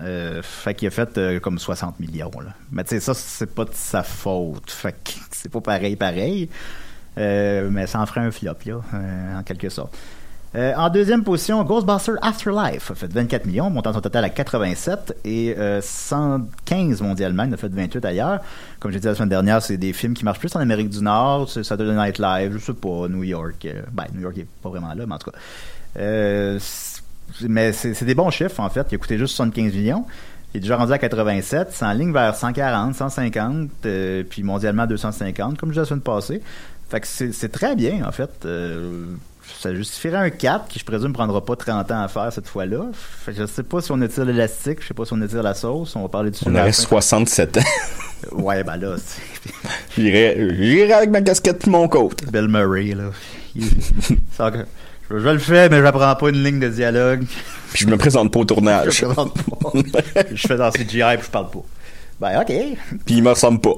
S6: Euh, fait qu'il a fait euh, comme 60 millions. Mais tu sais, ça, c'est pas de sa faute. Fait que c'est pas pareil, pareil. Euh, mais ça en ferait un flop, là, euh, en quelque sorte. Euh, en deuxième position, Ghostbusters Afterlife a fait 24 millions, montant son total à 87 et euh, 115 mondialement, il en a fait 28 ailleurs. Comme j'ai dit la semaine dernière, c'est des films qui marchent plus en Amérique du Nord, c'est Saturday Night Live, je sais pas, New York. euh, ben, New York est pas vraiment là, mais en tout cas. Euh, mais c'est des bons chiffres, en fait. Il a coûté juste 75 millions. Il est déjà rendu à 87, c'est en ligne vers 140, 150, euh, puis mondialement 250, comme je disais la semaine passée. Fait que c'est très bien, en fait. Euh, ça justifierait un 4 qui, je présume, prendra pas 30 ans à faire cette fois-là. Je sais pas si on étire l'élastique, je sais pas si on étire la sauce, on va parler du
S7: On aurait 67 ans.
S6: Ouais, ben là,
S7: j'irais avec ma casquette et mon côte.
S6: Bill Murray, là. Il- je, je le fais, mais j'apprends pas une ligne de dialogue.
S7: Puis je me présente pas au
S6: Je
S7: tournage.
S6: présente pas. je fais dans CGI puis je parle pas. Ben, ok.
S7: Puis il me ressemble pas.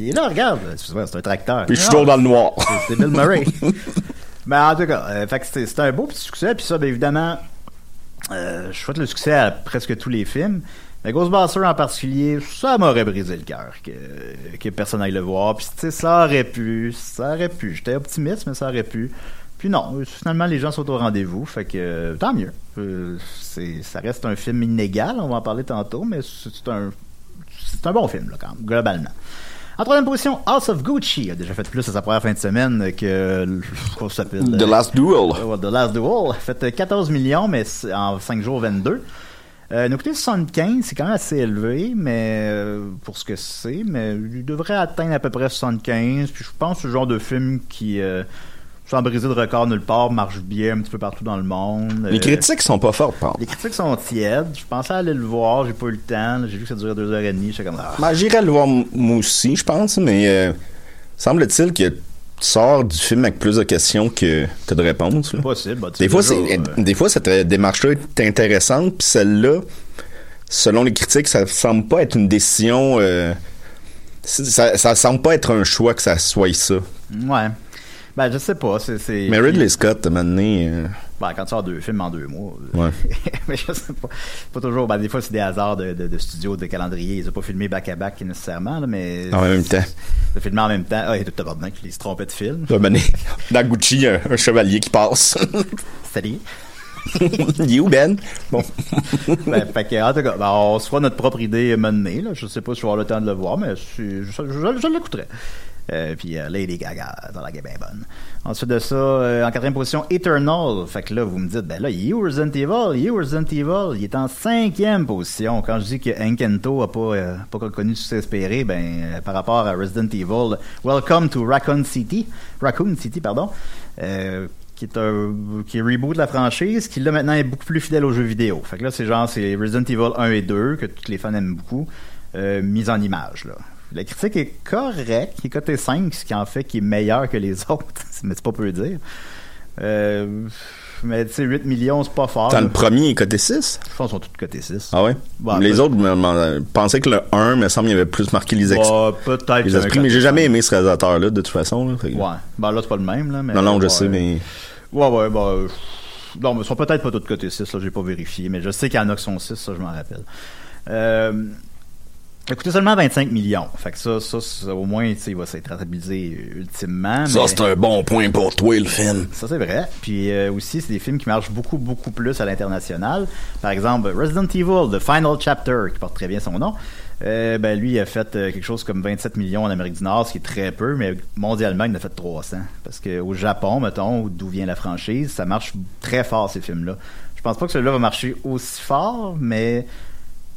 S6: Il est là, regarde. C'est un tracteur.
S7: Puis je suis toujours dans le noir.
S6: C'est Bill Murray. Mais en tout cas, euh, c'était un beau petit succès. Puis ça, bien évidemment, euh, je souhaite le succès à presque tous les films. Mais Ghostbusters en particulier, ça m'aurait brisé le cœur que, personne aille le voir. Puis tu sais, ça aurait pu, ça aurait pu. J'étais optimiste, mais ça aurait pu. Puis non, finalement, les gens sont au rendez-vous. Fait que euh, tant mieux. Euh, c'est, ça reste un film inégal, on va en parler tantôt, mais c'est c'est un, c'est un bon film, là, quand même, globalement. En troisième position, House of Gucci a déjà fait plus à sa première fin de semaine que ça s'appelle?
S7: The Last Duel.
S6: Ouais, The Last Duel. Fait euh, 14 millions, mais en 5 jours 22. Euh, nous a coûté 75, c'est quand même assez élevé, mais euh, pour ce que c'est, mais il devrait atteindre à peu près 75. Puis je pense que c'est le genre de film qui, euh, sans briser de record nulle part, marche bien un petit peu partout dans le monde.
S7: Les
S6: Euh,
S7: critiques sont pas fortes, Paul.
S6: les critiques sont tièdes. Je pensais aller le voir, j'ai pas eu le temps. J'ai vu que ça durait deux heures et demie. Comme ah.
S7: Ben, J'irais le voir moi aussi, je pense, mais euh, semble-t-il a tu sors du film avec plus de questions que, que de réponses. là.
S6: Possible. bah,
S7: Des fois,
S6: euh,
S7: des fois, cette démarche-là est intéressante, puis celle-là, selon les critiques, ça semble pas être une décision. euh, ça, ça semble pas être un choix que ça soit ça.
S6: Ouais. Ben, je sais pas. C'est.
S7: Mais Ridley Scott, à un moment donné, euh,
S6: Ben, quand tu sors deux films en deux mois.
S7: Ouais.
S6: mais je sais pas. Pas toujours. Ben, des fois, c'est des hasards de, de, de studio, de calendrier. Ils ont pas filmé back-à-back nécessairement, là, mais.
S7: en même temps.
S6: De filmer en même temps. Ah, a tout tabarnak, il se trompait de film.
S7: À moment donné, dans Gucci, un, un chevalier qui passe.
S6: Salut.
S7: Il est où, Ben? Bon.
S6: ben, fait que, en tout cas, ben, on se fera notre propre idée menée, là. Je sais pas si je vais avoir le temps de le voir, mais je, je, je, je l'écouterai. Euh, puis euh, Lady Gaga, dans la game bien bonne. Ensuite de ça, euh, en quatrième position, Eternal. Fait que là, vous me dites, ben là, il est où Resident Evil? Il est où Resident Evil? Il est en cinquième position. Quand je dis que Enkento a pas, pas connu succès espéré, ben, par rapport à Resident Evil, Welcome to Raccoon City. Raccoon City, pardon. Qui est un qui est reboot de la franchise, qui là maintenant est beaucoup plus fidèle aux jeux vidéo. Fait que là c'est genre c'est Resident Evil 1 et 2 que tous les fans aiment beaucoup, euh, mise en image là. La critique est correcte, il est coté 5, ce qui en fait qu'il est meilleur que les autres, mais c'est pas peu dire. Euh, mais tu sais 8 millions c'est pas fort.
S7: Dans le premier, il est coté 6.
S6: Je pense qu'ils sont tous cotés 6.
S7: Ah ouais?
S6: Bah,
S7: les autres me- pensaient que le 1, me semble, il avait plus marqué les, ex-
S6: Bah, peut-être
S7: les esprits, mais j'ai jamais aimé ce réalisateur-là, de toute façon. Là, que-
S6: Ouais. Ben là c'est pas le même là, mais
S7: non, non, je sais, mais.
S6: Ouais, ouais, bah. Non, mais ils sont peut-être pas tous côté 6, là, j'ai pas vérifié, mais je sais qu'il y en a qui sont 6, ça, je m'en rappelle. Euh. Écoutez, seulement 25 millions. Fait que ça, ça, ça, au moins, tu sais, il va s'être rentabilisé ultimement.
S7: Ça,
S6: mais-
S7: c'est un bon point pour toi, le film.
S6: ça, c'est vrai. Puis euh, aussi, c'est des films qui marchent beaucoup, beaucoup plus à l'international. Par exemple, Resident Evil, The Final Chapter, qui porte très bien son nom. Euh, ben lui, il a fait euh, quelque chose comme 27 millions en Amérique du Nord, ce qui est très peu, mais mondialement, il en a fait 300. Parce qu'au Japon, mettons, d'où vient la franchise, ça marche très fort, ces films-là. Je pense pas que celui-là va marcher aussi fort, mais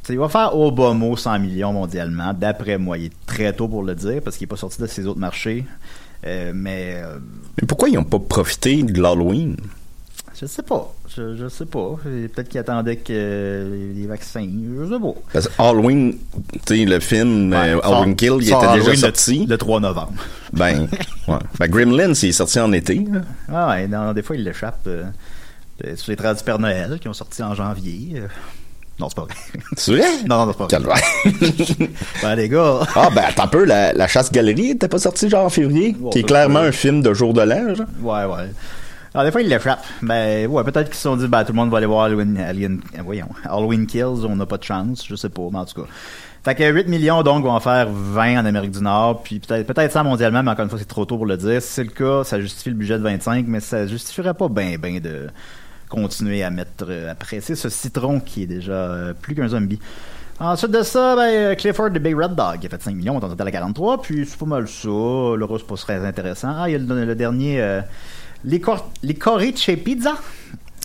S6: il va faire au bas mot 100 millions mondialement, d'après moi. Il est très tôt pour le dire, parce qu'il n'est pas sorti de ses autres marchés. Euh, mais euh,
S7: Mais pourquoi ils n'ont pas profité de l'Halloween?
S6: je sais pas. Je, je sais pas. Peut-être qu'ils attendaient que euh, les vaccins. Je sais pas.
S7: Parce que Halloween, tu sais, le film euh, Halloween Kill, il était déjà
S6: Halloween
S7: sorti.
S6: Le, 3 novembre.
S7: Ben, ouais. Ben, Gremlins, il est sorti en été.
S6: Ah ouais, non, des fois, ils l'échappent. Euh, euh, sur les traces du Père Noël qui ont sorti en janvier. Non, c'est pas vrai.
S7: C'est vrai?
S6: non, non, c'est pas vrai.
S7: Calvaire.
S6: Ben, les gars.
S7: ah, ben, attends un peu, la, la chasse-galerie était pas sortie genre en février?
S6: Bon,
S7: qui est clairement un film de jour de l'an, genre.
S6: Ouais, ouais. Alors, des fois, ils l'échappent. Ben, ouais, peut-être qu'ils se sont dit, ben, tout le monde va aller voir Halloween, Alien, euh, voyons, Halloween Kills, on n'a pas de chance, je sais pas, mais en tout cas. Fait que 8 millions, donc, vont en faire 20 en Amérique du Nord, puis peut-être, peut-être ça mondialement, mais encore une fois, c'est trop tôt pour le dire. Si c'est le cas, ça justifie le budget de 25, mais ça justifierait pas ben, ben de continuer à mettre, euh, à presser ce citron qui est déjà euh, plus qu'un zombie. Ensuite de ça, ben, euh, Clifford the Big Red Dog qui a fait 5 millions, on est en total à 43, puis c'est pas mal ça. Le c'est pas très intéressant. Ah, il y a le, le dernier, euh, les, les Corice Pizza,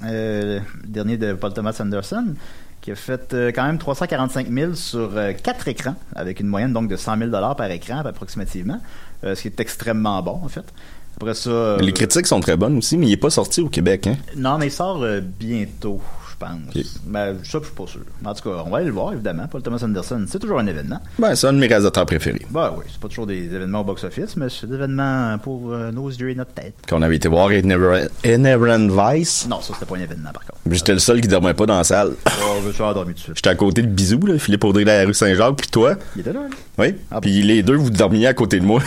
S6: le dernier de Paul Thomas Anderson, qui a fait quand même 345 000 sur 4 écrans, avec une moyenne donc de 100 000 par écran approximativement, ce qui est extrêmement bon en fait. Après ça, euh,
S7: Les critiques sont très bonnes aussi, mais il est pas sorti au Québec, hein?
S6: non, mais il sort euh, bientôt, je pense.
S7: Ok.
S6: Ben, ça, je suis pas sûr. En tout cas, on va aller le voir, évidemment. Paul Thomas Anderson, c'est toujours un événement.
S7: Ben, c'est un de mes réalisateurs préférés.
S6: Ben oui, c'est pas toujours des événements au box-office, mais c'est des événements pour euh, nos yeux et notre tête.
S7: Qu'on avait été voir Inherent Vice.
S6: Non, ça, c'était pas un événement, par contre.
S7: J'étais le seul qui dormait pas dans la salle.
S6: Oh, je suis endormi tout de suite.
S7: J'étais à côté de Bisou, là, Philippe Audrey de la rue Saint-Jacques, puis toi.
S6: Il était là, là.
S7: Oui.
S6: Ah
S7: puis les deux, vous dormiez à côté de moi.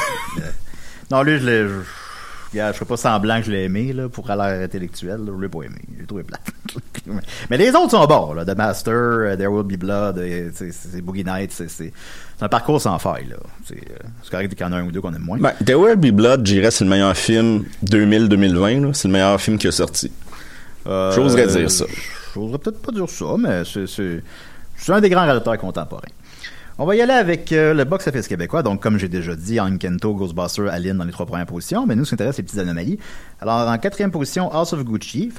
S6: Non, lui, je l'ai... Je... Regarde, je fais pas semblant que je l'ai aimé, là, pour à l'air intellectuel, là, je l'ai pas aimé. J'ai trouvé plate. mais les autres sont bons, là. The Master, euh, There Will Be Blood, c'est- Boogie Nights, c'est un parcours sans faille. C'est euh, c'est correct qu'il y en a un ou deux qu'on aime moins.
S7: ben, The Will Be Blood, j'irais, c'est le meilleur film 2000-2020, là. C'est le meilleur film qui a sorti.
S6: Euh,
S7: J'oserais dire ça.
S6: J'oserais peut-être pas dire ça, mais c'est un des grands réalisateurs contemporains. On va y aller avec euh, le box-office québécois. Donc, comme j'ai déjà dit, Kento, Ghostbusters, Alien dans les trois premières positions. Mais nous, ce qui nous intéresse, les petites anomalies. Alors, en quatrième position, House of Gucci.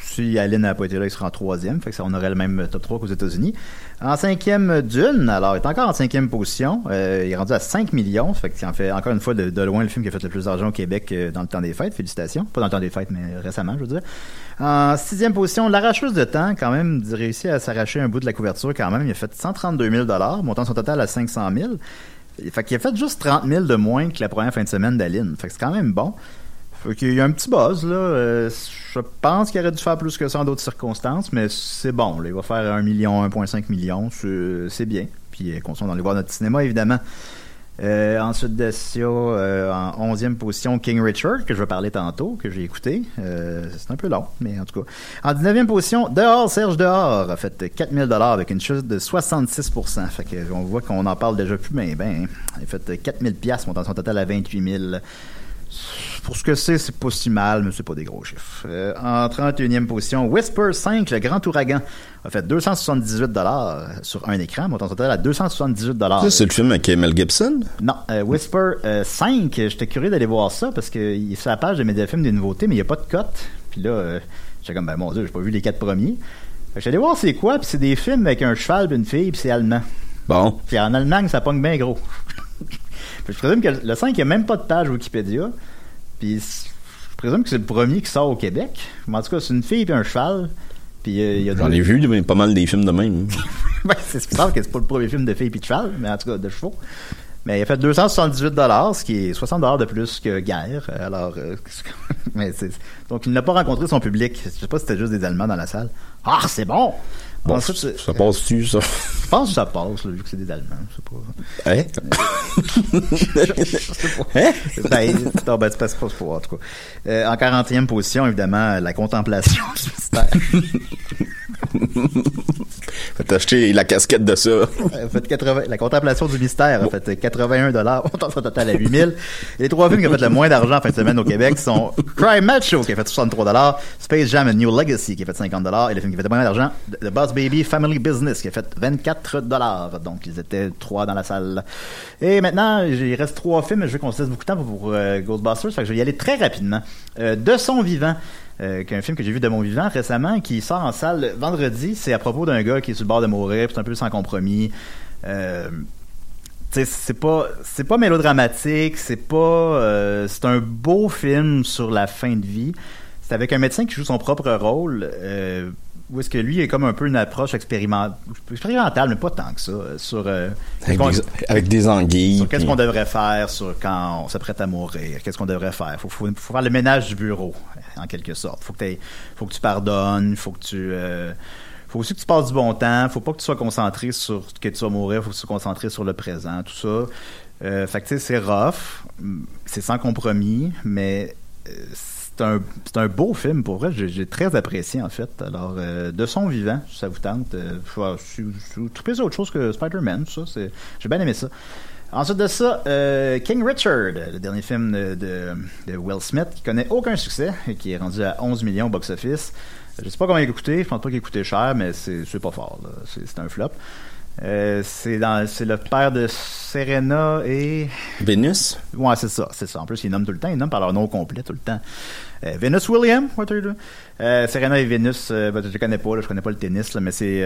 S6: Si Alien n'a pas été là, il sera en troisième. Fait on aurait le même top 3 qu'aux États-Unis. En cinquième, Dune. Alors, il est encore en cinquième position. Euh, il est rendu à 5 millions. Fait que en fait encore une fois de, loin le film qui a fait le plus d'argent au Québec euh, dans le temps des fêtes. Félicitations. Pas dans le temps des fêtes, mais récemment, je veux dire. En sixième position, l'arracheuse de temps, quand même, réussi à s'arracher un bout de la couverture quand même. Il a fait 132 000 montant son total à 500 000. Fait qu'il a fait juste 30 000 de moins que la première fin de semaine d'Aline. Fait que c'est quand même bon. Fait qu'il y a un petit buzz, là. Euh, je pense qu'il aurait dû faire plus que ça en d'autres circonstances, mais c'est bon. Il va faire 1 million, 1,5 million. C'est bien. Puis euh, qu'on dans les voir notre cinéma, évidemment. Euh, ensuite de euh, en 11e position, King Richard, que je vais parler tantôt, que j'ai écouté. C'est un peu long, mais en tout cas. En 19e position, Dehors, Serge Dehors a fait 4000 avec une chute de 66% Fait que on voit qu'on en parle déjà plus, mais ben, il a fait 4000 pièces, montant son total à 28 000. Pour ce que c'est, c'est pas si mal, mais c'est pas des gros chiffres. Euh, en 31e position, Whisper 5, le grand ouragan, a fait 278 sur un écran, montant total à 278
S7: Ça, c'est le film avec Mel Gibson?
S6: Non, euh, Whisper euh, 5, j'étais curieux d'aller voir ça parce que sur la page de Mediafilm des nouveautés, mais il n'y a pas de cote. Puis là, euh, j'étais comme, ben mon dieu, j'ai pas vu les quatre premiers. J'allais voir c'est quoi, puis c'est des films avec un cheval, puis une fille, puis c'est allemand.
S7: Bon.
S6: Puis en Allemagne, ça pogne bien gros. Puis je présume que le 5, il n'y a même pas de page Wikipédia. Puis je présume que c'est le premier qui sort au Québec. Mais en tout cas, c'est une fille et un cheval. Puis euh, il y a
S7: J'en ai vu mais pas mal des films de même.
S6: Ben, c'est bizarre que c'est pas le premier film de fille et de cheval, mais en tout cas de chevaux. Mais il a fait 278 ce qui est 60 de plus que guerre. Alors, euh, mais donc il n'a pas rencontré son public. Je sais pas si c'était juste des Allemands dans la salle. Ah, c'est bon.
S7: Bon,
S6: Ensuite, c'est-
S7: ça passe-tu, ça?
S6: je pense que ça passe, là, vu que c'est des Allemands. Je sais pas.
S7: Hein?
S6: Hein? Ben, non, ben, c'est pas, c'est pas pour, en tout cas. Euh, en 40e position, évidemment, la contemplation du mystère.
S7: Faites acheter la casquette de ça.
S6: Euh, fait 80 la contemplation du mystère a fait 81 dollars, on son total à 8000. Et les trois films qui ont fait le moins d'argent en fin de semaine au Québec sont Crime Macho qui a fait 63 dollars, Space Jam A New Legacy qui a fait 50 dollars et le film qui a fait le moins d'argent, The Boss Baby Family Business qui a fait 24 dollars. Donc ils étaient trois dans la salle. Et maintenant, il reste trois films, je veux qu'on se laisse beaucoup de temps pour euh, Ghostbusters, fait que je vais y aller très rapidement. Euh, de son vivant. Euh, qui est un film que j'ai vu de mon vivant récemment, qui sort en salle vendredi. C'est à propos d'un gars qui est sur le bord de mourir, c'est un peu sans compromis. Euh, c'est pas c'est pas mélodramatique, c'est pas euh, c'est un beau film sur la fin de vie. C'est avec un médecin qui joue son propre rôle. Euh, où est-ce que lui est comme un peu une approche expériment- expérimentale, mais pas tant que ça, euh, sur euh,
S7: Avec des, avec des anguilles.
S6: sur qu'est-ce qu'on devrait faire sur quand on s'apprête à mourir, qu'est-ce qu'on devrait faire. Faut, faut, faut faire le ménage du bureau, en quelque sorte. Faut que, faut que tu pardonnes, faut que tu... euh, faut aussi que tu passes du bon temps, faut pas que tu sois concentré sur que tu vas mourir, faut que tu sois concentré sur le présent, tout ça. Euh, c'est rough, c'est sans compromis, mais euh, c'est un, un beau film pour vrai. J'ai, très apprécié en fait. Alors, euh, de son vivant, si ça vous tente, euh, trouvez ça autre chose que Spider-Man, ça, j'ai bien aimé ça. Ensuite de ça, euh, King Richard, le dernier film de, de, de Will Smith, qui connaît aucun succès et qui est rendu à 11 millions au box-office. Je sais pas comment il a coûté, je pense pas qu'il a coûté cher, mais c'est, pas fort. C'est, un flop. Euh, c'est, le père de Serena et
S7: Vénus?
S6: Ouais, c'est ça, c'est ça. En plus, ils nomment tout le temps, ils nomment par leur nom complet tout le temps. Euh, Venus Williams, what are you doing? Euh, Serena et Venus, euh, ben, je connais pas, là, je connais pas le tennis, là, mais c'est.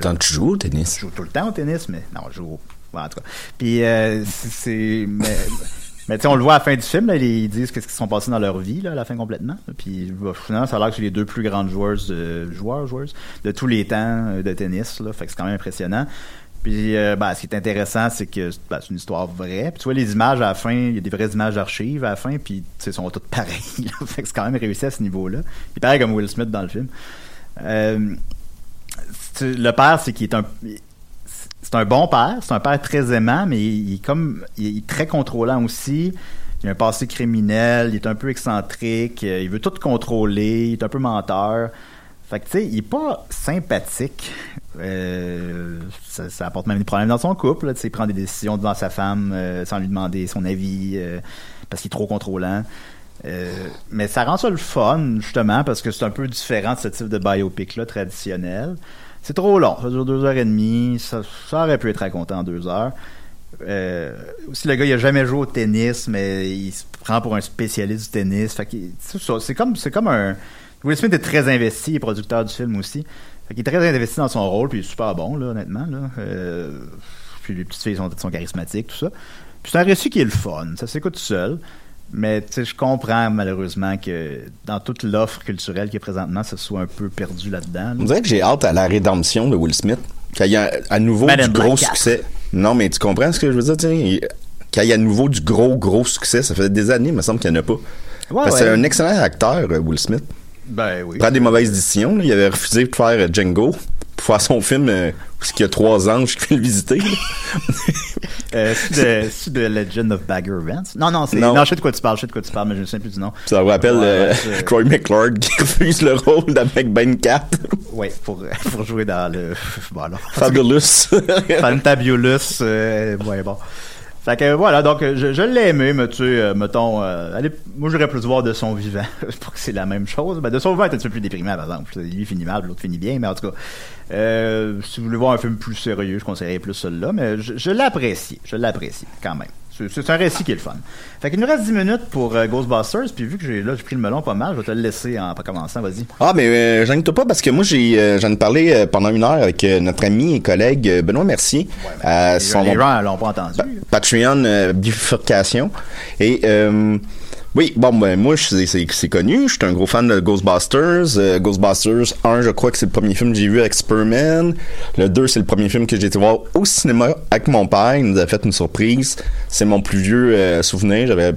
S7: Tant que tu joues au tennis.
S6: je joue tout le temps au tennis, mais non, je joue. En tout cas. Puis euh, c'est-. Mais, mais tu sais, on le voit à la fin du film, là, ils disent qu'est-ce qui se sont passés dans leur vie, là, à la fin complètement. Puis bah, finalement, ça a l'air que c'est les deux plus grandes joueuses joueurs, joueuses de tous les temps euh, de tennis, là. Fait que c'est quand même impressionnant. Puis, ben, ce qui est intéressant, c'est que ben, c'est une histoire vraie. Puis, tu vois, les images à la fin, il y a des vraies images d'archives à la fin, puis, tu sont toutes pareilles. fait que c'est quand même réussi à ce niveau-là. Il paraît comme Will Smith dans le film. Le père, c'est qu'il est un. C'est un bon père, c'est un père très aimant, mais il, il est comme. Il est très contrôlant aussi. Il a un passé criminel, il est un peu excentrique, euh, il veut tout contrôler, il est un peu menteur. Fait que, tu sais, il est pas sympathique. Euh, ça, apporte même des problèmes dans son couple. là, il prend des décisions devant sa femme euh, sans lui demander son avis parce qu'il est trop contrôlant. Mais ça rend ça le fun, justement, parce que c'est un peu différent de ce type de biopic-là traditionnel. C'est trop long, ça dure deux heures et demie, ça, aurait pu être raconté en deux heures. Euh, aussi, le gars, il a jamais joué au tennis, mais il se prend pour un spécialiste du tennis. C'est comme, c'est comme un. Will Smith est très investi, il est producteur du film aussi. Fait qu'il est très investi dans son rôle, puis il est super bon, là, honnêtement. Euh, puis les petites filles sont, sont charismatiques, tout ça. Puis c'est un récit qui est le fun, ça s'écoute seul. Mais tu sais, je comprends malheureusement que dans toute l'offre culturelle qui est présentement, ça soit un peu perdu là-dedans. là.
S7: On dirait que j'ai hâte à la rédemption de Will Smith. Qu'il y a à nouveau du gros
S6: Black Cat.
S7: succès. Non, mais tu comprends ce que je veux dire, il- Quand il y a à nouveau du gros, gros succès, ça fait des années, il me semble qu'il n'y en a pas.
S6: Ouais, ouais.
S7: C'est un excellent acteur, euh, Will Smith.
S6: Ben oui.
S7: Il prend des mauvaises décisions. là. Il avait refusé de faire euh, Django pour faire son film euh, où il y a trois anges qui viennent le visiter.
S6: Euh, c'est de, Legend of Bagger Vance. Non, non, c'est.
S7: Non.
S6: Non. je sais de quoi tu parles, je sais de quoi tu parles, mais je ne sais plus du nom.
S7: Ça vous rappelle
S6: Ouais,
S7: euh, Troy McClure qui refuse le rôle d'Amec Ben 4.
S6: Oui, pour, pour jouer dans le. Bon, alors.
S7: Fabulous.
S6: Fantabulous. Euh, ouais, bon. Fait que voilà, donc euh, je, je l'ai aimé, mais tu sais, euh, mettons, euh, allez, moi j'aurais plus voir de son vivant, pour que c'est la même chose. Ben, de son vivant est un petit peu plus déprimant, par exemple. Lui finit mal, l'autre finit bien, mais en tout cas, euh, si vous voulez voir un film plus sérieux, je conseillerais plus celui-là, mais je, je l'apprécie, je l'apprécie quand même. C'est- un récit qui est le fun. Fait qu'il nous reste 10 minutes pour euh, Ghostbusters, puis vu que j'ai là j'ai pris le melon pas mal, je vais te le laisser en commençant, vas-y.
S7: Ah, mais euh, gêne-toi pas parce que moi, j'ai euh, j'en ai parlé euh, pendant une heure avec notre ami et collègue Benoît Mercier. à
S6: Les,
S7: son
S6: les gens l'ont pas entendu.
S7: Pa- Patreon bifurcation. Et oui, bon, ben moi, c'est connu. Je suis un gros fan de Ghostbusters. Euh, Ghostbusters 1, je crois que c'est le premier film que j'ai vu avec Superman. Le 2, c'est le premier film que j'ai été voir au cinéma avec mon père. Il nous a fait une surprise. C'est mon plus vieux euh, souvenir. J'avais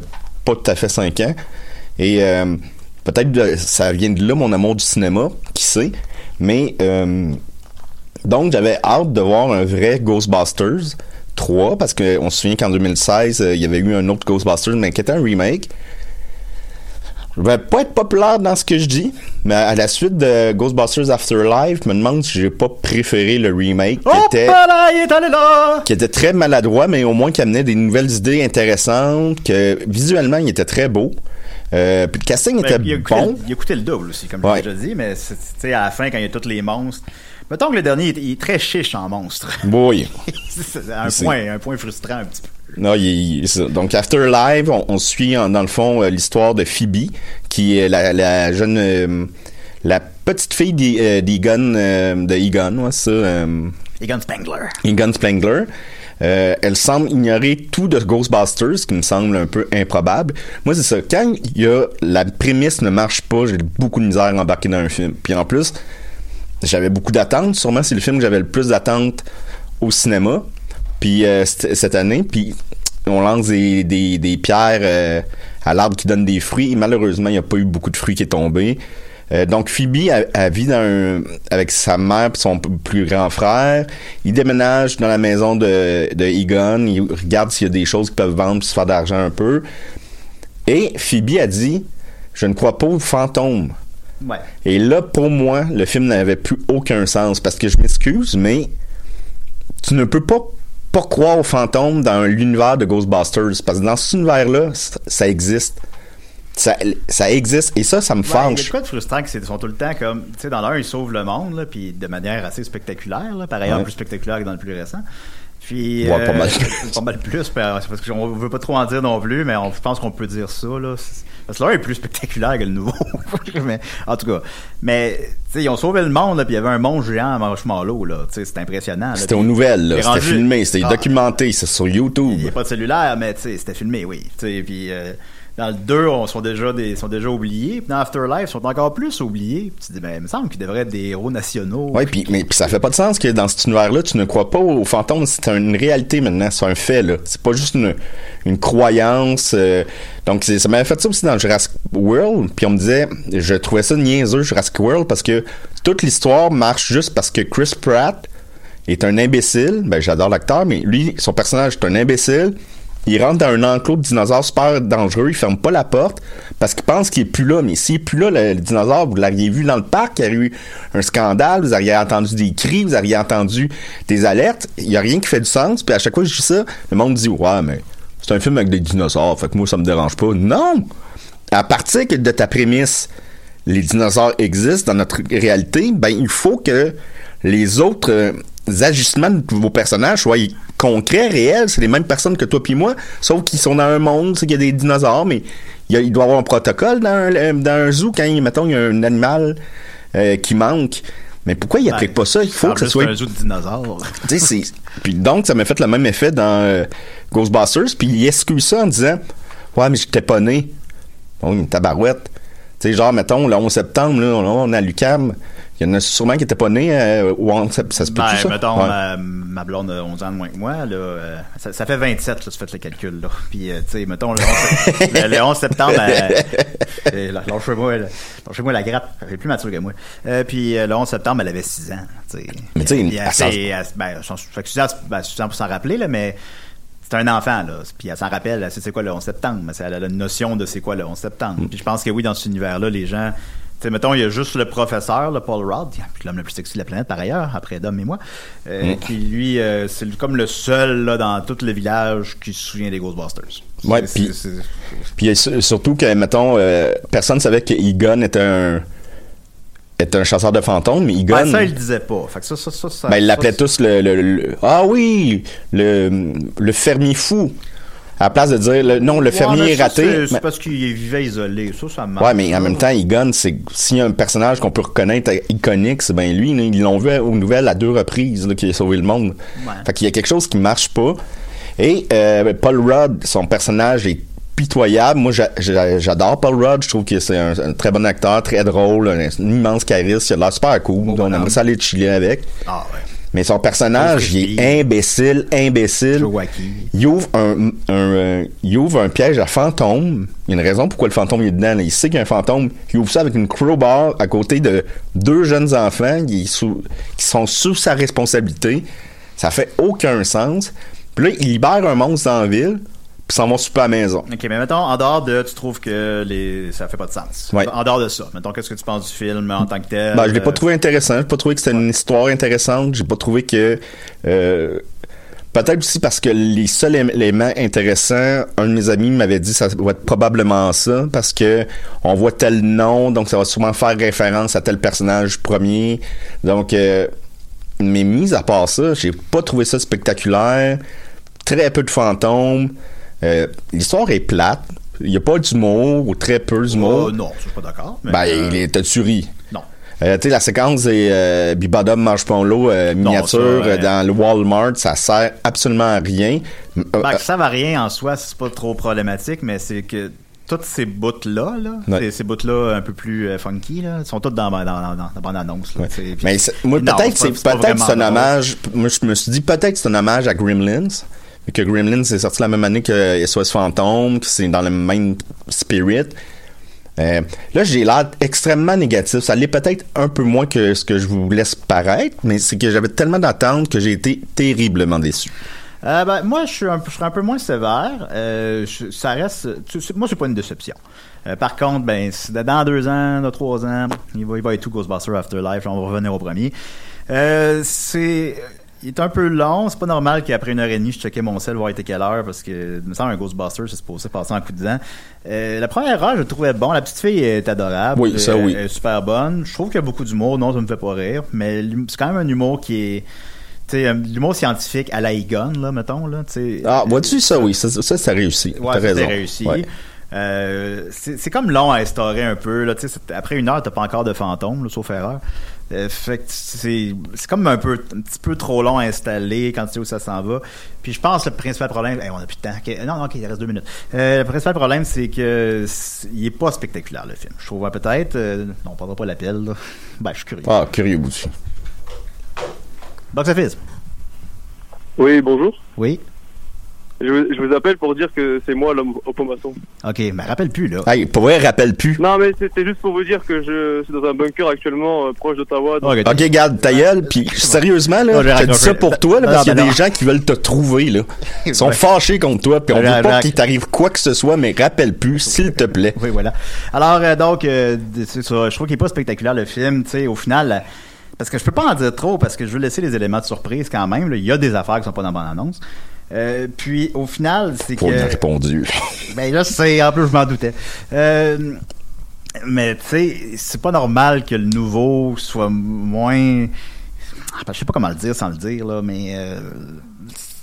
S7: pas tout à fait 5 ans. Et euh, peut-être ça vient de là, mon amour du cinéma, qui sait? Mais... euh, donc, j'avais hâte de voir un vrai Ghostbusters 3, parce qu'on se souvient qu'en 2016, euh, il y avait eu un autre Ghostbusters, mais qui était un remake. Je vais pas être populaire dans ce que je dis, mais à la suite de Ghostbusters Afterlife, je me demande si j'ai pas préféré le remake, qui
S6: Oh,
S7: était
S6: là, il est allé là!
S7: qui était très maladroit, mais au moins qui amenait des nouvelles idées intéressantes, que visuellement, il était très beau. Euh, puis le casting était
S6: il, coûté,
S7: bon.
S6: il a coûté le double aussi, comme
S7: Ouais.
S6: je l'ai déjà dit, mais c'est- tu sais, à la fin, quand il y a tous les monstres. Mettons que le dernier, il est, il est très chiche en monstre.
S7: Oui.
S6: c'est un point, un point frustrant un petit peu.
S7: Non, il, il- donc Afterlife, on, on suit en- dans le fond euh, l'histoire de Phoebe, qui est la, la jeune, euh, la petite fille d'E- euh, d'Egon, euh, de Egon, ouais, ça, euh,
S6: Egon Spengler.
S7: Egon Spengler. Euh, elle semble ignorer tout de Ghostbusters, ce qui me semble un peu improbable. Moi, c'est ça. Quand il y a la prémisse ne marche pas, j'ai beaucoup de misère à embarquer dans un film. Puis en plus, j'avais beaucoup d'attentes. Sûrement, c'est le film que j'avais le plus d'attentes au cinéma. Puis euh, cette année, puis on lance des, des, des pierres euh, à l'arbre qui donne des fruits. Et malheureusement, il n'y a pas eu beaucoup de fruits qui est tombé. Euh, donc Phoebe elle, elle vit dans un- avec sa mère et son plus grand frère. Il déménage dans la maison de, de Egon. Il regarde s'il y a des choses qui peuvent vendre pour se faire d'argent un peu. Et Phoebe a dit Je ne crois pas aux fantômes.
S6: Ouais.
S7: Et là, pour moi, le film n'avait plus aucun sens parce que je m'excuse, mais tu ne peux pas pas croire aux fantômes dans l'univers de Ghostbusters parce que dans cet univers-là, ça, existe. Ça, ça existe et ça, ça me fâche.
S6: de quoi de frustrant que c'est- sont tout le temps comme, tu sais, dans l'un, ils sauvent le monde, là, puis de manière assez spectaculaire, là, par ailleurs
S7: Ouais.
S6: plus spectaculaire que dans le plus récent. Puis,
S7: Ouais, pas mal.
S6: pas mal plus, parce c'est parce qu'on veut pas trop en dire non plus, mais on je pense qu'on peut dire ça, là. Parce que l'un est plus spectaculaire que le nouveau. mais, en tout cas. Mais, tu sais, ils ont sauvé le monde, là, puis il y avait un monstre géant à marshmallow, là. Tu sais, c'était impressionnant.
S7: C'était aux nouvelles, c'était filmé, c'était
S6: Ah,
S7: documenté, c'est sur YouTube.
S6: il n'y a pas de cellulaire, mais tu sais, c'était filmé, oui. Tu sais, puis euh, dans le 2, on sont déjà des sont déjà oubliés. Puis dans Afterlife, ils sont encore plus oubliés. Tu dis, ben, il me semble qu'ils devraient être des héros nationaux.
S7: Ouais, puis mais ça fait pas de sens que dans cet univers-là, tu ne crois pas aux fantômes. C'est une réalité maintenant, c'est un fait là. C'est pas juste une, une croyance. euh, donc ça m'avait fait ça aussi dans Jurassic World. Puis on me disait, je trouvais ça niaiseux Jurassic World parce que toute l'histoire marche juste parce que Chris Pratt est un imbécile. Ben j'adore l'acteur, mais lui, son personnage est un imbécile. Il rentre dans un enclos de dinosaures super dangereux, il ferme pas la porte parce qu'il pense qu'il est plus là. Mais s'il est plus là, le, dinosaure, vous l'auriez vu dans le parc, il y a eu un scandale, vous auriez entendu des cris, vous auriez entendu des alertes. Il y a rien qui fait du sens. Puis à chaque fois que je dis ça, le monde dit ouais, mais c'est un film avec des dinosaures, fait que moi ça me dérange pas. Non, à partir de ta prémisse, les dinosaures existent dans notre réalité, ben il faut que les autres euh, ajustements de vos personnages soient concrets, réels. C'est les mêmes personnes que toi puis moi, sauf qu'ils sont dans un monde, c'est qu'il y a des dinosaures, mais il, y a- il doit y avoir un protocole dans un, euh, dans un zoo quand, mettons, il y a un animal euh, qui manque. Mais pourquoi il applique pas ça? Il faut que
S6: plus,
S7: soit
S6: un zoo de dinosaures.
S7: Puis donc, ça m'a fait le même effet dans euh, Ghostbusters. Puis il excuse ça en disant Ouais, mais j'étais pas né. Bon, une tabarouette. Tu sais, genre, mettons, le 11 septembre, là, on, on est à l'UCAM. Il y en a sûrement qui étaient pas nés euh, ça, ça se peut
S6: Ben,
S7: ça?
S6: mettons,
S7: Ouais.
S6: ma, ma blonde a 11 ans de moins que moi, là, euh, ça, ça fait 27, là, tu fais le calcul, là. Puis, euh, tu sais, mettons, le 11, le, le 11 septembre, elle- euh, lâchez-moi, lâchez-moi la grappe, elle est plus mature que moi. Puis, le 11 septembre, elle avait 6 ans, tu sais.
S7: Mais tu sais,
S6: elle,
S7: elle
S6: elle- ben, Suzanne, ben, Suzanne pour s'en rappeler, là, mais c'est un enfant, là. Puis elle s'en rappelle, elle sait c'est quoi le 11 septembre, mais elle a la notion de c'est quoi le 11 septembre.
S7: Mm.
S6: Puis je pense que oui, dans cet univers-là, les gens. Tu sais, mettons, il y a juste le professeur, le Paul Rudd, l'homme le plus sexy de la planète par ailleurs, après Dom et moi, euh,
S7: Mm.
S6: qui lui, euh, c'est comme le seul là, dans tout le village qui se souvient des Ghostbusters.
S7: Ouais, puis- surtout que, mettons, euh, personne savait que Egon était un était un chasseur de fantômes, mais Egon...
S6: Ben, ça, il le disait pas. Fait que ça, ça, ça, ça-
S7: Ben, ils l'appelaient tous le, le- le- Ah oui, le, le fermier fou. À la place de dire le, non, le
S6: Ouais,
S7: fermier
S6: ça,
S7: raté.
S6: C'est
S7: mais-
S6: parce qu'il vivait isolé. Ça, ça marche.
S7: Ouais, mais en même temps, Egon, c'est s'il y a un personnage qu'on peut reconnaître iconique, c'est ben lui. ils l'ont vu aux nouvelles à deux reprises, qui a sauvé le monde.
S6: Ouais.
S7: Fait qu'il y a quelque chose qui marche pas. Et euh, Paul Rudd, son personnage est pitoyable. Moi, j'a- j'a- j'adore Paul Rudd. Je trouve que c'est un, un très bon acteur, très drôle, un, un immense charisme. Il a l'air super cool.
S6: Beau
S7: on aimerait ça aller chiller avec.
S6: Ah, ouais.
S7: Mais son personnage, il est imbécile, imbécile. Il ouvre un, un, euh, il ouvre un piège à fantôme. Il y a une raison pourquoi le fantôme est dedans. là. Il sait qu'il y a un fantôme. Il ouvre ça avec une crowbar à côté de deux jeunes enfants qui, est sous- qui sont sous sa responsabilité. Ça fait aucun sens. Puis là, il libère un monstre dans la ville, s'en va super à la maison.
S6: Ok, mais mettons, en dehors de, tu trouves que les, ça fait pas de sens.
S7: Ouais.
S6: En dehors de ça, mettons, qu'est-ce que tu penses du film en tant que tel?
S7: Ben, je l'ai pas trouvé intéressant. J'ai pas trouvé que c'était une histoire intéressante. J'ai pas trouvé que. euh, Peut-être aussi parce que les seuls élé- éléments intéressants, un de mes amis m'avait dit ça va être probablement ça parce que on voit tel nom, donc ça va sûrement faire référence à tel personnage premier. Donc, euh, mais mis à part ça, j'ai pas trouvé ça spectaculaire. Très peu de fantômes. Euh, L'histoire est plate. Il y a pas d'humour ou très peu d'humour.
S6: euh, non, je suis pas d'accord.
S7: Ben,
S6: euh,
S7: il est, t'as-tu ri?
S6: Non.
S7: Euh, tu sais, la séquence des Bibadom mange pas l'eau miniature
S6: ça,
S7: euh, dans le Walmart, ça sert absolument à rien.
S6: Ben, ça va rien en soi, c'est pas trop problématique, mais c'est que toutes ces bouts-là, là,
S7: Ouais.
S6: ces, ces bouts-là un peu plus euh, funky, là, sont toutes dans, dans, dans, dans la bande-annonce.
S7: ouais. Mais moi, peut-être
S6: pas-
S7: c'est peut-être un hommage. Moi, je me suis dit peut-être c'est un hommage à Gremlins. Que Gremlins est sorti la même année que SOS Fantôme, que c'est dans le même spirit. Euh, là, j'ai l'air extrêmement négatif. Ça l'est peut-être un peu moins que ce que je vous laisse paraître, mais c'est que j'avais tellement d'attentes que j'ai été terriblement déçu.
S6: Euh, ben, moi, je, suis un, un peu moins sévère. Euh, je- ça reste. moi, c'est pas une déception. Euh, par contre, ben, c'est dans deux ans, dans trois ans, il va, il va être tout Ghostbusters Afterlife. On va revenir au premier. C'est. Il est un peu long. C'est pas normal qu'après une heure et demie, je checkais mon sel voir était quelle heure parce que, il me semble, un Ghostbuster, c'est supposé passer en coup de dent. Euh, la première heure, je le trouvais bon. La petite fille est adorable.
S7: Oui, ça,
S6: Elle-
S7: oui.
S6: Elle est super bonne. Je trouve qu'il y a beaucoup d'humour. Non, ça me fait pas rire. Mais c'est quand même un humour qui est. Tu sais, un- l'humour scientifique à la Egon, là, mettons, là, tu sais.
S7: Ah, vois-tu ça, oui, ça, ça, ça réussi.
S6: Ouais,
S7: T'as raison.
S6: réussi.
S7: Ouais.
S6: Euh, c'est c'est comme long à instaurer un peu. Là, tu sais, après une heure, t'as pas encore de fantôme, là, sauf erreur. Euh, fait que c'est c'est comme un peu un petit peu trop long à installer quand tu sais où ça s'en va. Puis je pense que le principal problème, hey, on a plus de temps. Non, non, ok, il reste deux minutes. Euh, le principal problème, c'est que c'est- il est pas spectaculaire le film. Je trouve peut-être. euh, non, on prendra pas l'appel. là. Ben, je suis curieux.
S7: Ah, curieux aussi.
S6: Box office.
S8: Oui, bonjour.
S6: Oui.
S8: Je, vous- je vous appelle pour dire que c'est moi l'homme au pomaçon.
S6: Ok, mais rappelle plus là.
S7: Hey, pour vrai, rappelle plus.
S8: Non, mais c'était juste pour vous dire que je suis dans un bunker actuellement euh, proche d'Ottawa. donc-
S6: Ok,
S7: garde ta gueule, puis sérieusement, là, je
S6: raccroché.
S7: ça pour toi, là,
S6: Non,
S7: parce qu'il y a des gens qui veulent te trouver, là. Ils sont
S6: Ouais.
S7: fâchés contre toi, puis on veut pas qu'il t'arrive quoi que ce soit, mais rappelle plus, s'il te plaît.
S6: Oui, voilà. Alors, euh, donc, euh, c'est ça. Je trouve qu'il est pas spectaculaire, le film. Tu sais, au final, parce que je peux pas en dire trop, parce que je veux laisser les éléments de surprise quand même. là. Il y a des affaires qui sont pas dans la bande-annonce. Euh, puis, au final, c'est que...
S7: Pour a répondu.
S6: Ben là, c'est en plus, je m'en doutais. Euh, mais tu sais, c'est pas normal que le nouveau soit moins. Ah, Je sais pas comment le dire sans le dire, là, mais. euh,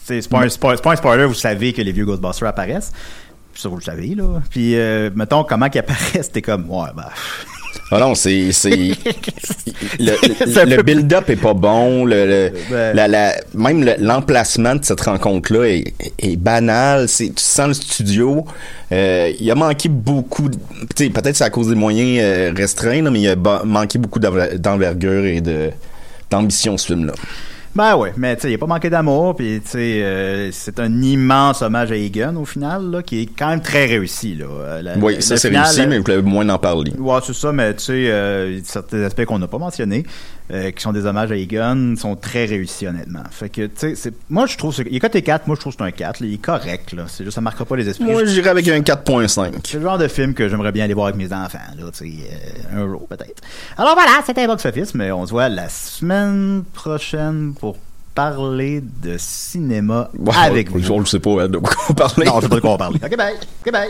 S6: c'est pas, un- c'est pas, c'est pas un spoiler, vous savez que les vieux Ghostbusters apparaissent. Ça, vous le savez, là. Puis, euh, mettons, comment qu'ils apparaissent, t'es comme, ouais, bah.
S7: Ah non, c'est c'est le, le- build-up est pas bon, le, le-
S6: Ben.
S7: la, la- même le- l'emplacement de cette rencontre-là est, est banal. C'est tu sens le studio, euh, il a manqué beaucoup. de- tu sais, peut-être c'est à cause des moyens euh, restreints, là, mais il a manqué beaucoup d'enver- d'envergure et de d'ambition ce film-là.
S6: Ben ouais, mais tu sais, il a pas manqué d'amour, puis tu sais, euh, c'est un immense hommage à Egan au final, là, qui est quand même très réussi, là. Euh, la-
S7: Oui, ça c'est réussi,
S6: euh,
S7: mais je voulais moins en parler.
S6: Ouais, c'est ça, mais tu sais, euh, certains aspects qu'on n'a pas mentionnés, euh, qui sont des hommages à Egan, sont très réussis, honnêtement. Fait que, tu sais, moi, je trouve, il est côté 4, moi, je trouve que c'est un 4, là, il est correct, là. C'est juste, ça marquera pas les esprits.
S7: Moi, j'irais avec un 4.5.
S6: C'est le genre de film que j'aimerais bien aller voir avec mes enfants, là, tu sais, euh, un jour, peut-être. Alors voilà, c'était Box Office, mais on se voit la semaine prochaine pour parler de cinéma avec vous.
S7: Je ne sais pas de quoi on parler.
S6: Non, je sais pas de quoi on parle. OK, bye. OK, bye.